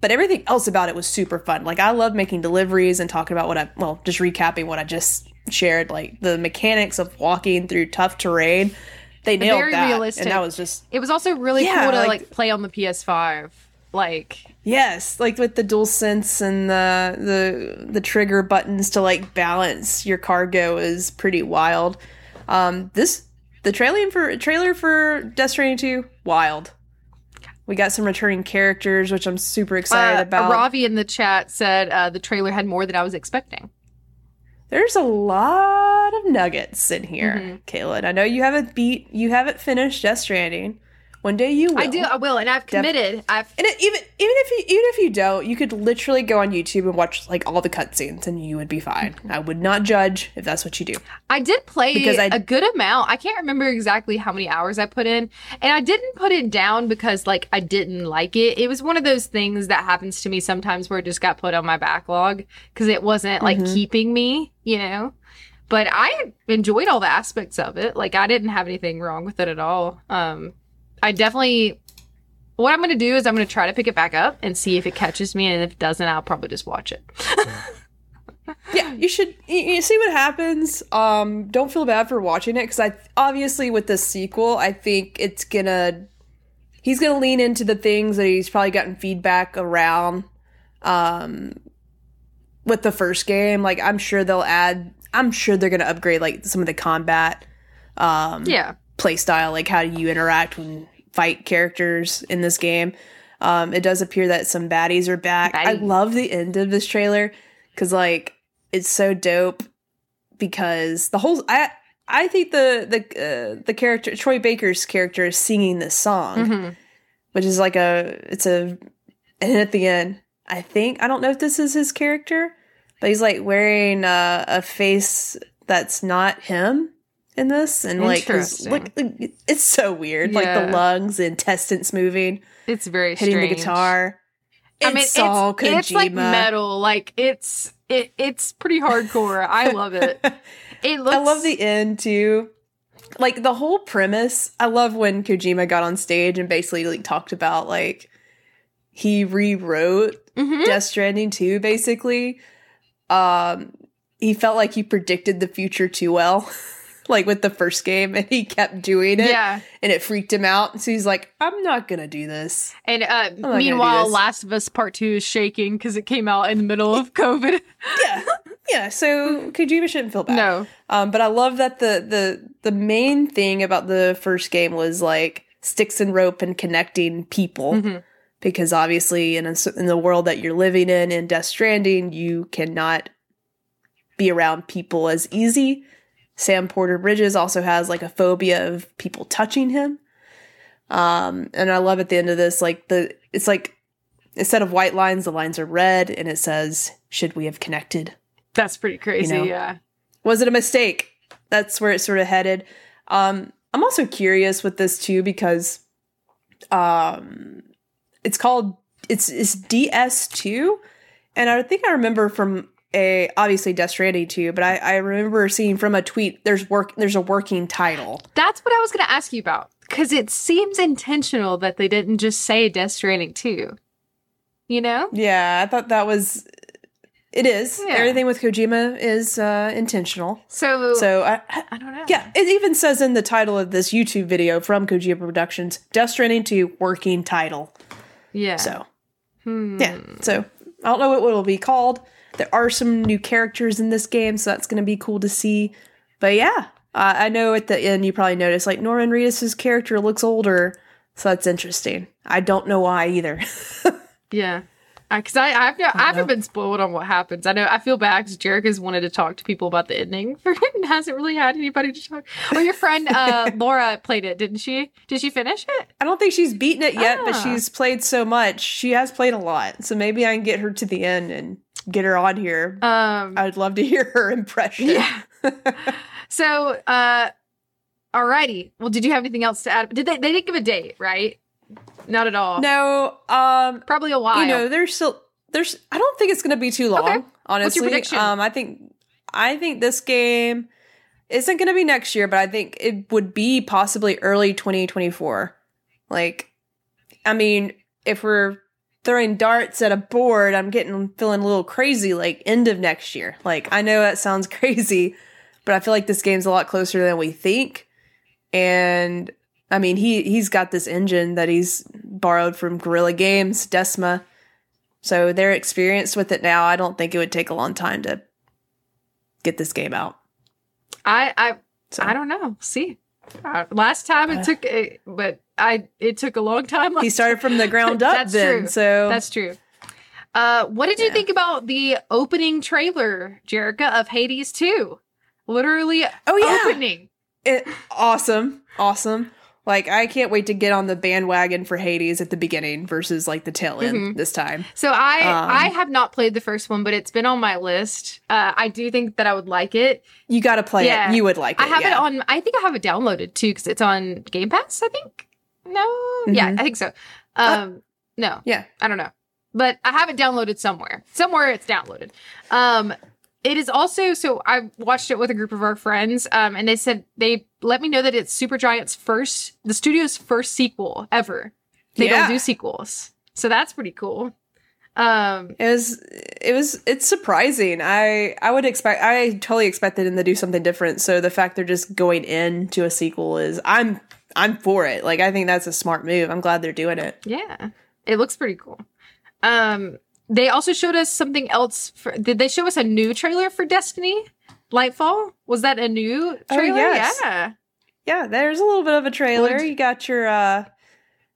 A: But everything else about it was super fun. Like I love making deliveries and talking about what I well, just recapping what I just shared. Like the mechanics of walking through tough terrain. They nailed
B: Very
A: that,
B: realistic.
A: and that was just
B: it was also really
A: Yeah,
B: cool to
A: like-
B: like, play on the PS5. Like
A: Yes, like with the dual sense and the the the trigger buttons to like balance your cargo is pretty wild. Um, this the trailer for trailer for Death Stranding two wild. We got some returning characters, which I'm super excited
B: uh,
A: about.
B: Ravi in the chat said uh, the trailer had more than I was expecting.
A: There's a lot of nuggets in here,
B: Mm-hmm.
A: Kayla. And I know you haven't beat, you haven't finished Death Stranding. One day you will.
B: I do, I will, and I've committed. I've
A: And it, even even if you even if you don't, you could literally go on YouTube and watch like all the cutscenes, and you would be fine. I would not judge if that's what you do.
B: I did play
A: Because I-
B: a good amount. I can't remember exactly how many hours I put in. And I didn't put it down because like I didn't like it. It was one of those things that happens to me sometimes where it just got put on my backlog because it wasn't like
A: Mm-hmm.
B: keeping me, you know. But I enjoyed all the aspects of it. Like I didn't have anything wrong with it at all. Um I definitely what I'm going to do is I'm going to try to pick it back up and see if it catches me and if it doesn't I'll probably just watch it.
A: Yeah, you should you, you see what happens. Um, don't feel bad for watching it because I obviously with the sequel, I think it's gonna he's gonna lean into the things that he's probably gotten feedback around. Um, with the first game, like I'm sure they'll add. I'm sure they're gonna upgrade like some of the combat. Um,
B: Yeah.
A: Play style, like how do you interact and fight characters in this game. Um, it does appear that some baddies are back. I love the end of this trailer because like it's so dope because the whole I I think the the uh, the character Troy Baker's character is singing this song,
B: Mhm.
A: which is like a it's a and at the end I think I don't know if this is his character, but he's like wearing uh, a face that's not him in this, and like look, it's so weird, like the lungs, the intestines moving,
B: It's very
A: hitting the guitar. It's
B: I mean, it's,
A: all
B: it's, it's like
A: Kojima.
B: metal. Like it's it, it's pretty hardcore. I love it. It looks.
A: I love the end too. Like the whole premise. I love when Kojima got on stage and basically like talked about like he rewrote
B: Mhm.
A: Death Stranding 2 basically. Um he felt like he predicted the future too well. like with the first game and he kept doing it
B: Yeah,
A: and it freaked him out. So he's like, I'm not gonna do this.
B: and uh, meanwhile,
A: this.
B: Last of Us Part Two is shaking because it came out in the middle of COVID.
A: Yeah. Yeah, so Kojima shouldn't feel bad.
B: no,
A: Um, but I love that the the the main thing about the first game was like sticks and rope and connecting people,
B: Mhm.
A: because obviously in a, in the world that you're living in in Death Stranding, you cannot be around people as easy. Sam Porter Bridges also has like a phobia of people touching him. Um, and I love at the end of this, like the it's like instead of white lines, the lines are red, and it says, "Should we have connected?"
B: that's pretty crazy.
A: know,
B: yeah,
A: was it a mistake that's where it's sort of headed um i'm also curious with this too because um it's called it's it's ds2 and i think i remember from a obviously death stranding 2 but i i remember seeing from a tweet there's work there's a working title
B: that's what I was going to ask you about because it seems intentional that they didn't just say Death Stranding Two. You know?
A: yeah i thought that was it is
B: Yeah.
A: everything with kojima is uh intentional
B: So,
A: so I, I
B: don't know.
A: Yeah, it even says in the title of this YouTube video from Kojima Productions, Death Stranding 2 working title.
B: yeah.
A: So,
B: Hmm.
A: yeah. So, I don't know what it'll be called. There are some new characters in this game, so that's going to be cool to see. But yeah, uh, I know at the end you probably noticed like Norman Reedus' character looks older, so that's interesting. I don't know why either.
B: Yeah. Because I, I've no, I, haven't been spoiled on what happens. I know I feel bad because Jerica has wanted to talk to people about the ending for it and hasn't really had anybody to talk. Well, your friend uh, Laura played it, didn't she? Did she finish it?
A: I don't think she's beaten it yet, but
B: Ah.
A: she's played so much. She has played a lot. So maybe I can get her to the end and get her on here.
B: Um,
A: I'd love to hear her impression.
B: yeah. so, uh, alrighty. Well, did you have anything else to add? Did they? They didn't give a date, right? Not at all.
A: No, um,
B: Probably a while.
A: you know, there's still there's. I don't think it's going to be too long.
B: Okay.
A: Honestly,
B: prediction?
A: um, I think I think this game isn't going to be next year, but I think it would be possibly early 2024. Like, I mean, if we're throwing darts at a board, I'm getting feeling a little crazy. Like end of next year. Like I know that sounds crazy, but I feel like this game's a lot closer than we think. And I mean, he he's got this engine that he's borrowed from Guerrilla Games, Decima. So they're experienced with it now. I don't think it would take a long time to get this game out.
B: I, I,
A: So
B: I don't know. See, uh, last time it
A: Uh.
B: took, a, but I, it took a long time.
A: he started from the ground up
B: That's
A: then.
B: true.
A: So
B: That's true. Uh, what did you think about the opening trailer, Jerica, of Hades 2? Literally
A: oh yeah,
B: opening.
A: it, awesome, awesome. Like I can't wait to get on the bandwagon for Hades at the beginning versus like the tail end
B: Mhm.
A: this time.
B: So I
A: Um,
B: I have not played the first one, but it's been on my list. Uh, I do think that I would like it.
A: You got to play
B: Yeah.
A: it. You would like it.
B: I have
A: yeah.
B: it on. I think I have it downloaded too because it's on Game Pass. I think. No. Yeah,
A: Mhm.
B: I think so. Um, no.
A: Yeah.
B: I don't know, but I have it downloaded somewhere. Somewhere it's downloaded. Um, it is also so I watched it with a group of our friends, um, and they said they let me know that it's Supergiant's first, the studio's first sequel ever. They
A: Yeah.
B: don't do sequels, so that's pretty cool. Um,
A: It was it was it's surprising. I I would expect I totally expected them to do something different. So the fact they're just going into a sequel is I'm I'm for it. Like I think that's a smart move. I'm glad they're doing it.
B: Yeah, it looks pretty cool. Um, they also showed us something else. For, did they show us a new trailer for Destiny? Lightfall was that a new
A: Oh,
B: trailer?
A: yes.
B: Yeah.
A: Yeah, there's a little bit of a trailer. You got your uh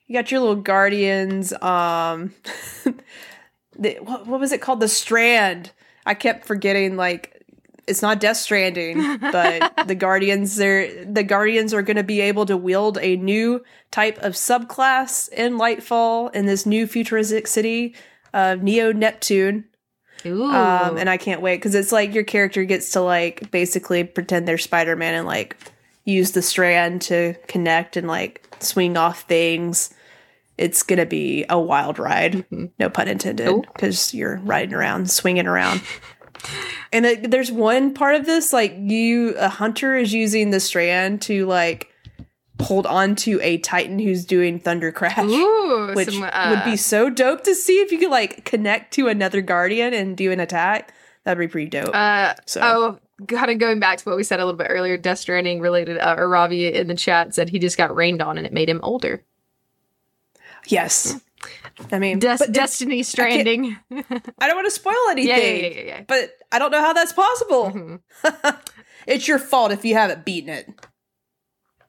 A: you got your little guardians um the, what, what was it called? The Strand. I kept forgetting like it's not Death Stranding, but the Guardians they're the Guardians are going to be able to wield a new type of subclass in Lightfall in this new futuristic city of Neo Neptune.
B: Ooh.
A: Um, and I can't wait because it's like your character gets to like basically pretend they're Spider Man and like use the strand to connect and like swing off things. It's gonna be a wild ride,
B: Mhm.
A: no pun intended, because you're riding around, swinging around. and it, there's one part of this like you, a hunter is using the strand to like hold on to a titan who's doing thunder crash
B: Ooh,
A: which
B: some, uh,
A: would be so dope to see if you could like connect to another guardian and do an attack. That'd be pretty dope.
B: Uh,
A: So-
B: oh, kind of going back to what we said a little bit earlier, Death Stranding related. Uh, or Ravi in the chat said he just got rained on and it made him older.
A: yes, I mean,
B: Des- Destiny Stranding.
A: I don't want to spoil anything,
B: yeah, yeah, yeah,
A: but I don't know how that's possible.
B: Mhm.
A: it's your fault if you haven't beaten it.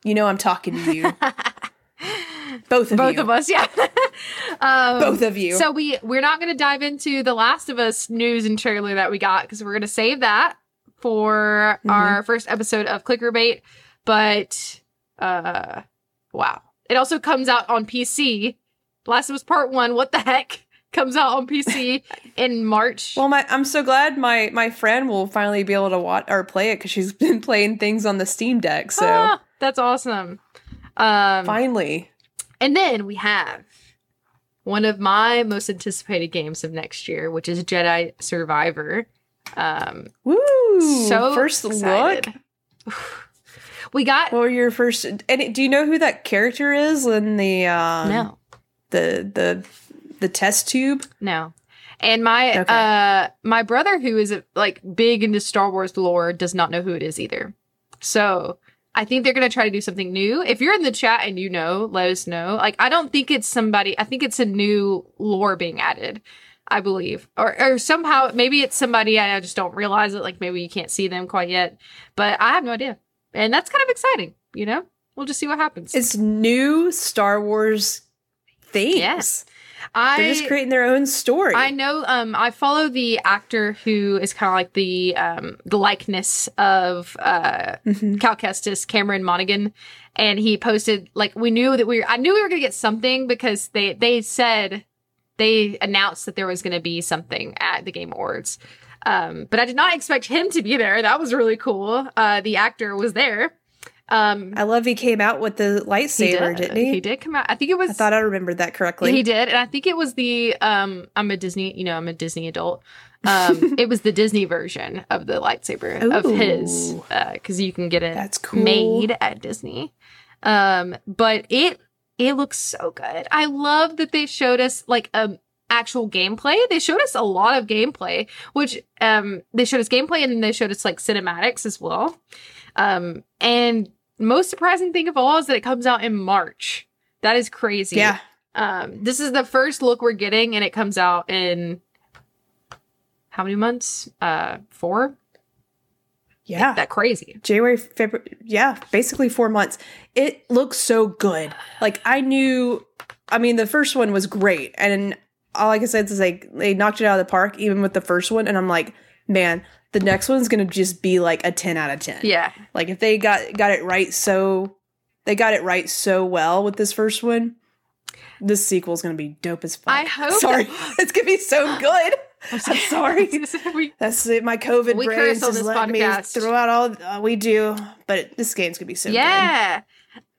A: You know I'm talking to you, both of
B: Both
A: you,
B: of us, yeah. um,
A: both of you.
B: So we we're not going to dive into the Last of Us news and trailer that we got because we're going to save that for
A: Mhm.
B: our first episode of Clickerbait. But uh, wow, it also comes out on PC. Last of Us Part One. What the heck? Comes out on PC in March.
A: well, my I'm so glad my my friend will finally be able to watch or play it because she's been playing things on the Steam Deck. So
B: Ah, that's awesome. Um,
A: finally,
B: And then we have one of my most anticipated games of next year, which is Jedi Survivor. Um,
A: woo!
B: so
A: first
B: excited.
A: look.
B: We got
A: were your first? And do you know who that character is in the um,
B: no,
A: the the the test tube?
B: no, and my
A: Okay.
B: uh my brother who is like big into Star Wars lore does not know who it is either. So I think they're gonna try to do something new. If you're in the chat and you know, let us know. Like I don't think it's somebody. I think it's a new lore being added. I believe, or or somehow maybe it's somebody I just don't realize it. Like maybe you can't see them quite yet, but I have no idea, and that's kind of exciting. You know, we'll just see what happens.
A: It's new Star Wars things.
B: Yes. I
A: They're just creating their own story.
B: I know. Um, I follow the actor who is kind of like the um the likeness of uh
A: Mhm.
B: Cal Kestis, Cameron Monaghan, and he posted like we knew that we were, I knew we were gonna get something because they they said they announced that there was gonna be something at the Game Awards. Um, but I did not expect him to be there. That was really cool. Uh, the actor was there. Um,
A: I love he came out with the lightsaber,
B: he did.
A: didn't he?
B: He did come out. I think it was.
A: I thought I remembered that correctly.
B: He did, and I think it was the um I'm a Disney, you know, I'm a Disney adult. Um it was the Disney version of the lightsaber of his
A: Ooh.
B: uh you can get it
A: That's cool.
B: made at Disney. Um but it it looks so good. I love that they showed us like um actual gameplay. They showed us a lot of gameplay, which um they showed us gameplay and then they showed us like cinematics as well. Um and most surprising thing of all is that it comes out in March. That is crazy.
A: Yeah.
B: Um, this is the first look we're getting, and it comes out in how many months? Uh, four.
A: Yeah.
B: That crazy.
A: January, February, yeah, basically four months. It looks so good. Like I knew, I mean, the first one was great, and all I can say is like they knocked it out of the park, even with the first one. And I'm like, man, the next one's gonna just be like a ten out of ten.
B: Yeah.
A: Like if they got got it right, so they got it right so well with this first one. This sequel's gonna be dope as fuck.
B: I hope
A: Sorry,
B: that-
A: it's gonna be so good. I'm sorry.
B: we,
A: That's it. My COVID
B: We curse
A: just let me throw out all uh, we do. But this game's gonna be so good.
B: yeah.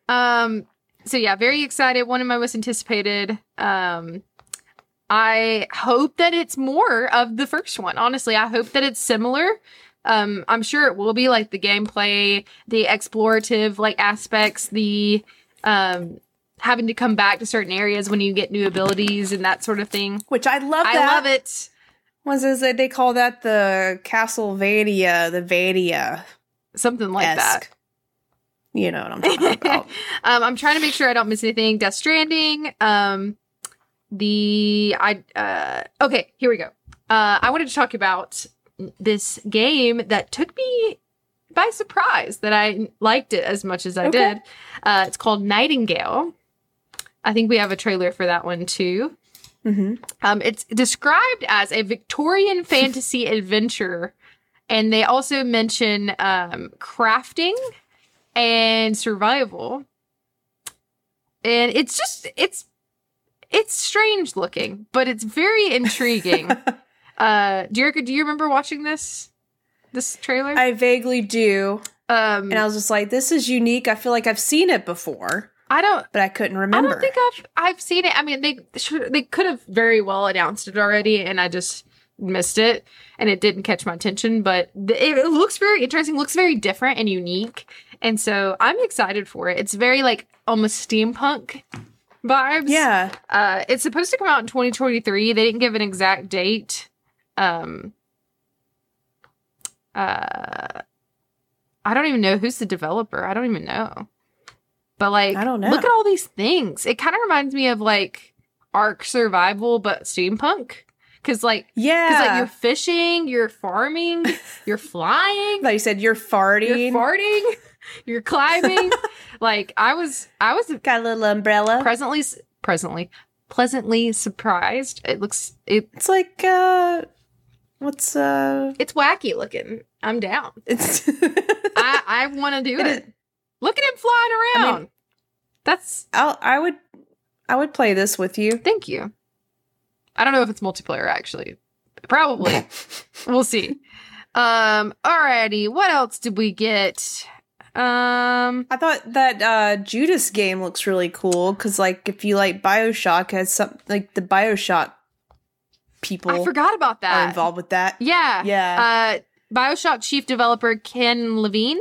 B: Um. So yeah, very excited. One of my most anticipated. Um. I hope that it's more of the first one. Honestly, I hope that it's similar. Um, I'm sure it will be like the gameplay, the explorative like aspects, the um having to come back to certain areas when you get new abilities and that sort of thing.
A: Which I love.
B: I
A: that.
B: love it.
A: Was is that they call that the Castlevania, the Vania
B: Something like that.
A: You know what I'm talking about.
B: um, I'm trying to make sure I don't miss anything. Death Stranding. Um, the I uh okay, here we go. Uh, I wanted to talk about this game that took me by surprise that I liked it as much as I
A: Okay.
B: did. Uh, it's called Nightingale. I think we have a trailer for that one too.
A: hmm
B: Um, it's described as a Victorian fantasy adventure, and they also mention um, crafting and survival. And it's just it's it's strange looking, but it's very intriguing. uh, Jerica, do you remember watching this this trailer?
A: I vaguely do,
B: um,
A: and I was just like, "This is unique." I feel like I've seen it before,
B: I don't
A: but I couldn't remember.
B: I don't think I've I've seen it. I mean, they they could have very well announced it already, and I just missed it, and it didn't catch my attention. But it looks very interesting. Looks very different and unique, and so I'm excited for it. It's very like almost steampunk vibes.
A: yeah,
B: Uh, it's supposed to come out in 2023. They didn't give an exact date. Um. Uh. I don't even know who's the developer. I don't even know. But like,
A: I don't know.
B: look at all these things. It kind of reminds me of like Ark Survival, but steampunk. Cause like,
A: yeah.
B: cause like you're fishing, you're farming, you're flying,
A: thought you said you're farting.
B: you're farting, you're climbing. like I was, I was
A: Got a little umbrella.
B: presently, presently, pleasantly surprised. It looks, it,
A: it's like uh, what's uh,
B: it's wacky looking. I'm down.
A: it's.
B: I, I want to do
A: It
B: it.
A: is-
B: Look at him flying around.
A: mean-
B: That's
A: I'll, I would, I would play this with you.
B: thank you. I don't know if it's multiplayer actually. Probably. we'll see. Um, alrighty. What else did we get? Um,
A: I thought that uh Judas game looks really cool because, like, if you like Bioshock, has some like the Bioshock people
B: I forgot about
A: are
B: that.
A: involved with that.
B: Yeah.
A: Yeah.
B: Uh, Bioshock chief developer Ken Levine.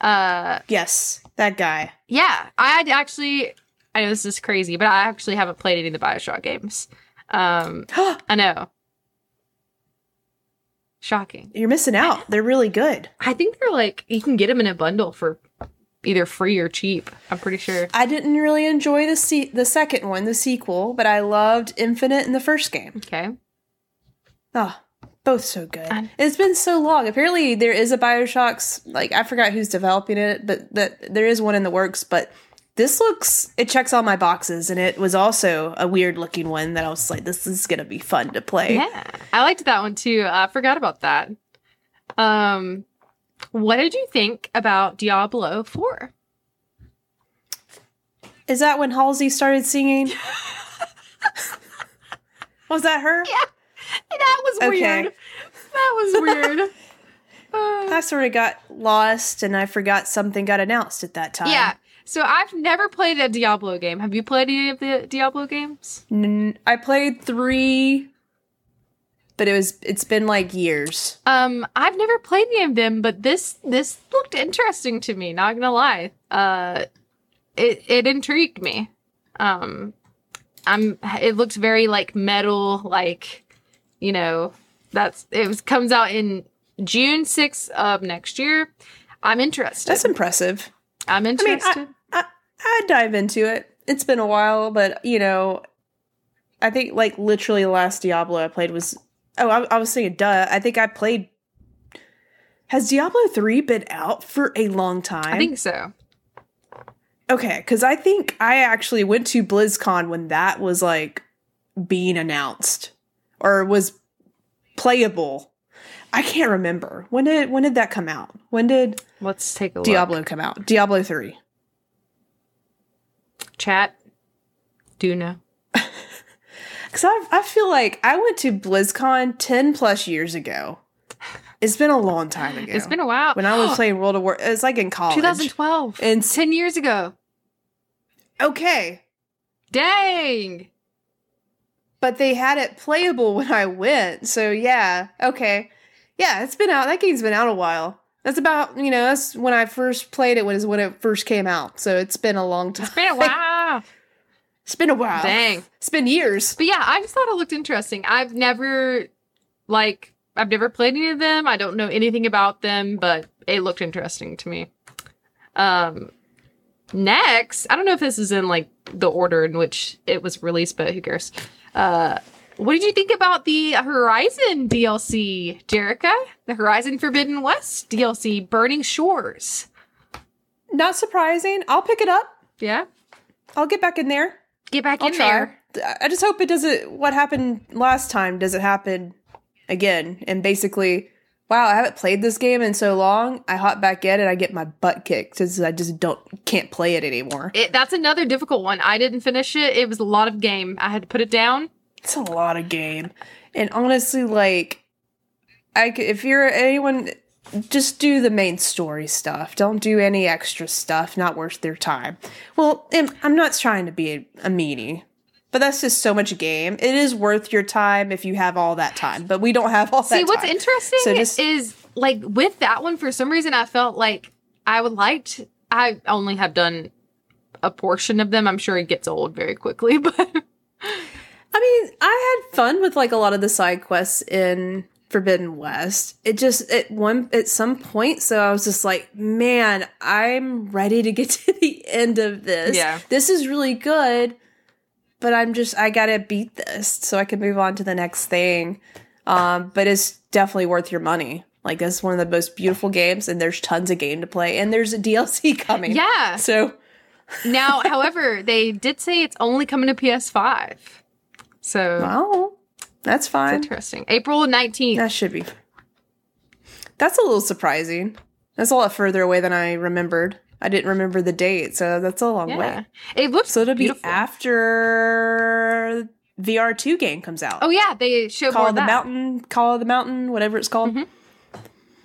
B: Uh,
A: yes, that guy.
B: yeah. I actually. I know this is crazy, but I actually haven't played any of the Bioshock games. Um, I know. Shocking.
A: You're missing out. They're really good.
B: I think they're like you can get them in a bundle for either free or cheap. I'm pretty sure.
A: I didn't really enjoy the se- the second one, the sequel, but I loved Infinite in the first game.
B: Okay.
A: Oh, both so good.
B: I'm-
A: it's been so long. Apparently, there is a Bioshock's like I forgot who's developing it, but that there is one in the works. But this looks it checks all my boxes and it was also a weird looking one that I was like this is to be fun to play.
B: Yeah, I liked that one too. I forgot about that. Um, what did you think about Diablo Four?
A: Is that when Halsey started singing? was that her?
B: Yeah, that was
A: Okay.
B: weird. That was weird.
A: I sort of got lost and I forgot something got announced at that time.
B: yeah. So I've never played a Diablo game. Have you played any of the Diablo games?
A: N- I played 3 but it was it's been like years.
B: Um, I've never played any of them, but this this looked interesting to me. Not gonna lie, uh, it it intrigued me. Um, I'm. It looks very like metal, like you know. That's it was comes out in June sixth of next year. I'm interested.
A: That's impressive.
B: I'm
A: I mean,
B: interested.
A: I, I I'd dive into it. It's been a while, but you know, I think like literally the last Diablo I played was oh I, I was saying duh. I think I played. Has Diablo three been out for a long time?
B: I think so.
A: okay, because I think I actually went to BlizzCon when that was like being announced or was playable. I can't remember when did when did that come out? When did
B: Let's take a look.
A: Diablo come out? Diablo three.
B: Chat. Do you know.
A: Because I, I feel like I went to BlizzCon 10 plus years ago. It's been a long time ago.
B: It's been a while.
A: When I was playing World of War, it was like in college.
B: 2012.
A: And
B: Ten years ago.
A: okay,
B: Dang.
A: but they had it playable when I went. So yeah, okay, yeah, it's been out. That game's been out a while. That's about you know that's when I first played it. Was when it first came out. So it's been a long time.
B: It's been a while.
A: It's been a while.
B: Dang.
A: It's been years.
B: But yeah, I just thought it looked interesting. I've never like I've never played any of them. I don't know anything about them, but it looked interesting to me. Um next, I don't know if this is in like the order in which it was released, but who cares? Uh what did you think about the Horizon DLC, Jerica? The Horizon Forbidden West DLC, Burning Shores.
A: Not surprising. I'll pick it up.
B: Yeah?
A: I'll get back in there.
B: Get back
A: I'll
B: in
A: try.
B: there.
A: I just hope it doesn't. What happened last time doesn't happen again. And basically, wow, I haven't played this game in so long. I hop back in and I get my butt kicked because I just don't can't play it anymore.
B: It, that's another difficult one. I didn't finish it. It was a lot of game. I had to put it down.
A: It's a lot of game, and honestly, like, I c- if you're anyone, just do the main story stuff. Don't do any extra stuff. Not worth their time. Well, I'm not trying to be a, a meanie. But that's just so much game. It is worth your time if you have all that time. But we don't have all that
B: See, what's
A: time.
B: interesting
A: So just-
B: is like with that one, for some reason, I felt like I would like to. I only have done a portion of them. I'm sure it gets old very quickly, but
A: I mean, I had fun with like a lot of the side quests in Forbidden West. It just at one at some point, so I was just like, man, I'm ready to get to the end of this.
B: Yeah.
A: This is really good, but I'm just I gotta beat this so I can move on to the next thing. Um, but it's definitely worth your money. Like it's one of the most beautiful games, and there's tons of game to play, and there's a DLC coming.
B: yeah.
A: So
B: now, however, they did say it's only coming to PS5, so
A: well, that's fine.
B: interesting. April 19th.
A: That should be. That's a little surprising. That's a lot further away than I remembered. I didn't remember the date, so that's a long
B: Yeah,
A: way.
B: it looks
A: So it'll be after the VR two game comes out.
B: Oh yeah, they showed
A: Call
B: more
A: of the
B: that
A: Mountain, Call of the Mountain, whatever it's called.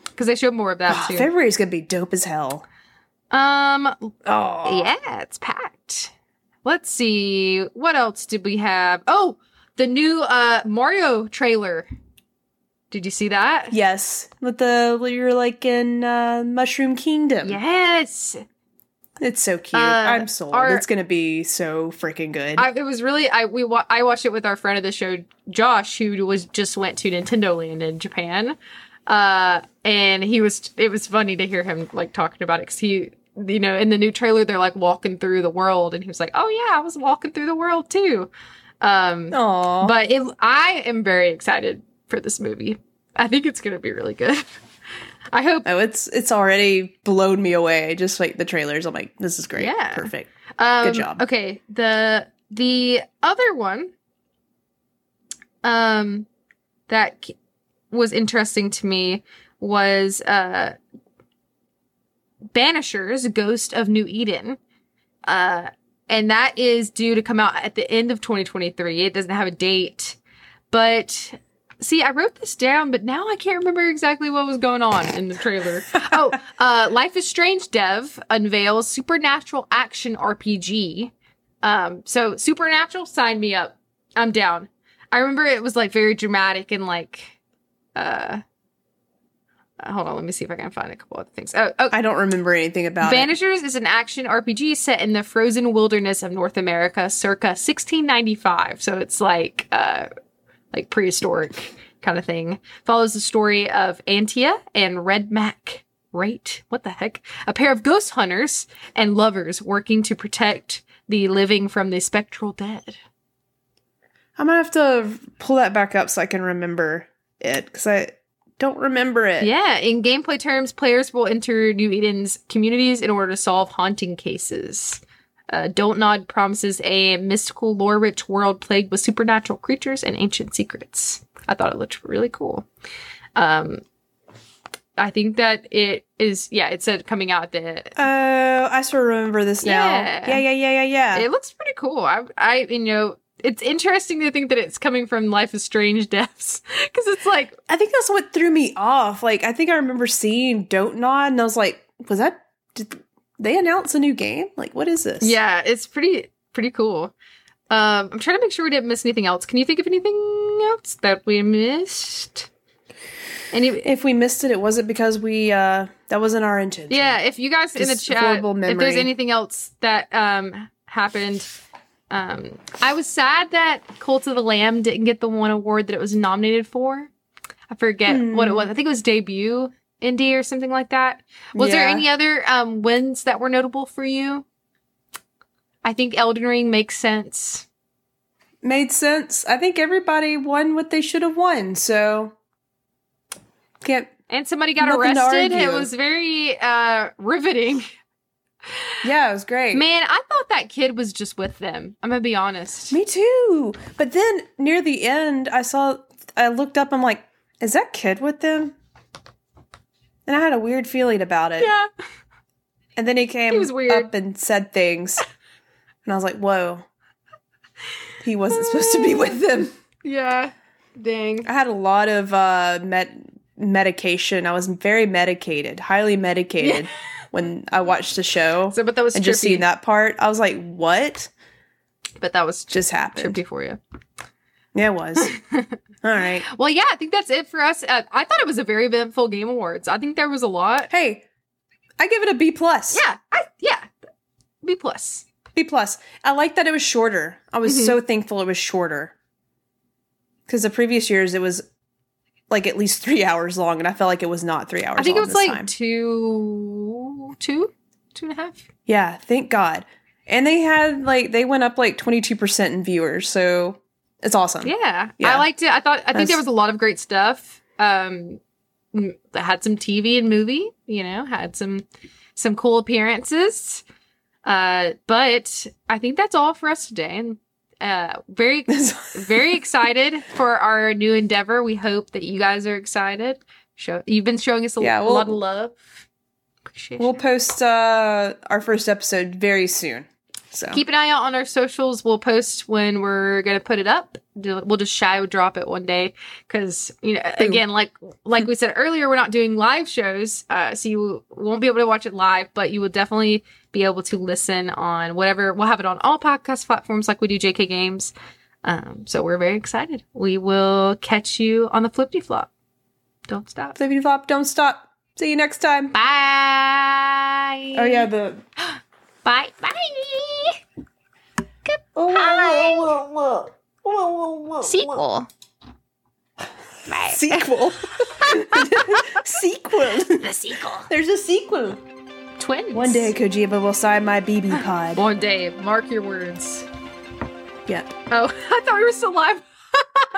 B: because they showed more of that
A: Oh,
B: too.
A: February's gonna be dope as hell.
B: Um,
A: Oh,
B: Yeah, it's packed. Let's see. What else did we have? Oh, the new uh Mario trailer. Did you see that?
A: yes, with the you're like in uh, Mushroom Kingdom.
B: Yes.
A: it's so cute.
B: Uh,
A: I'm sold.
B: our-
A: it's gonna be so freaking good.
B: I, it was really I we wa- I watched it with our friend of the show Josh who was just went to Nintendo Land in Japan. Uh and he was it was funny to hear him like talking about it cuz he you know in the new trailer they're like walking through the world and he was like, "Oh yeah, I was walking through the world too." Um. But it, I am very excited for this movie. I think it's going to be really good. I hope.
A: Oh, it's it's already blown me away. Just like the trailers, I'm like, this is great.
B: Yeah.
A: perfect.
B: Um,
A: job.
B: Okay, the the other one, um, that was interesting to me was uh, Banishers: Ghost of New Eden, uh, and that is due to come out at the end of 2023. It doesn't have a date, but. See, I wrote this down, but now I can't remember exactly what was going on in the trailer. oh, uh, Life is Strange dev unveils supernatural action RPG. Um, so Supernatural, sign me up. I'm down. I remember it was like very dramatic and like, uh, hold on, let me see if I can find a couple other things. Oh, oh
A: I don't remember anything about it.
B: Banishers is an action RPG set in the frozen wilderness of North America circa 1695. So it's like uh like prehistoric kind of thing. Follows the story of Antea and Red Mac. Right? What the heck? A pair of ghost hunters and lovers working to protect the living from the spectral dead.
A: I'm gonna have to pull that back up so I can remember it because I don't remember it.
B: Yeah, in gameplay terms, players will enter New Eden's communities in order to solve haunting cases. Uh, Don't Nod promises a mystical, lore rich world plagued with supernatural creatures and ancient secrets. I thought it looked really cool. Um, I think that it is, yeah, it said coming out the.
A: Oh, I sort of remember this now.
B: Yeah.
A: Yeah, yeah, yeah, yeah, yeah.
B: It looks pretty cool. I, I, you know, it's interesting to think that it's coming from Life is Strange devs because it's like,
A: I think that's what threw me off. Like, I think I remember seeing Don't Nod, and I was like, was that? Did they announce a new game? Like, what is this?
B: Yeah, it's pretty pretty cool. Um, I'm trying to make sure we didn't miss anything else. Can you think of anything else that we missed? Any?
A: If we missed it, it wasn't because we. uh That wasn't our intention.
B: Yeah, if you guys in the chat, if there's anything else that um happened, um, I was sad that Cult of the Lamb didn't get the one award that it was nominated for. I forget what it
A: Hmm.
B: was. I think it was debut indie or something like that. Was there any other um wins that were notable for you? I think Elden Ring makes sense.
A: made sense. I think everybody won what they should have won. So can't.
B: And somebody got arrested. It was very uh riveting.
A: Yeah, it was great.
B: Man, I thought that kid was just with them. I'm gonna be honest.
A: Me too. But then near the end, I saw. I looked up. I'm like, is that kid with them? And I had a weird feeling about it.
B: Yeah.
A: And then he came
B: He was weird.
A: up and said things, and I was like, whoa. He wasn't supposed to be with them.
B: Yeah. Dang.
A: I had a lot of uh, med- medication. I was very medicated, highly medicated when I watched the show.
B: So, but that was
A: and just seeing that part, I was like, "What
B: But that was
A: just happened?"
B: trippy for you.
A: Yeah, it was. All right.
B: Well, yeah, I think that's it for us. Uh, I thought it was a very eventful Game Awards. I think there was a lot.
A: Hey, I give it a B plus.
B: Yeah. I, yeah. B plus.
A: B plus. I like that it was shorter. I was
B: Mhm.
A: so thankful it was shorter. Because the previous years it was like at least three hours long, and I felt like it was not three hours.
B: I think it was like
A: time.
B: two, two, two and a half.
A: Yeah, thank God. And they had like they went up like twenty two percent in viewers, so it's awesome.
B: Yeah.
A: Yeah.
B: I liked it. I thought, I think
A: That's-
B: there was a lot of great stuff. Um, that had some TV and movie, you know, had some, some cool appearances. Uh, but I think that's all for us today. And, uh, very, very excited for our new endeavor. We hope that you guys are excited. Show you've been showing us a
A: Yeah,
B: lot
A: we'll-
B: of love. Appreciate
A: we'll
B: you.
A: post uh our first episode very soon. So
B: Keep an eye out on our socials. We'll post when we're gonna put it up. We'll just shadow drop it one day because you know again, like like we said earlier, we're not doing live shows, uh, so you won't be able to watch it live, but you will definitely be able to listen on whatever. We'll have it on all podcast platforms like we do JK Games. Um, so we're very excited. We will catch you on the flippity flop. Don't stop.
A: flippity flop, don't stop. See you next time.
B: Bye.
A: Oh yeah, the
B: Bye. Bye. Sequel. Bye.
A: sequel. sequel.
B: The sequel.
A: There's a sequel.
B: Twins.
A: One day Kojima will sign my BB pod.
B: One day. Mark your words.
A: Yep.
B: Oh, I thought we were still live.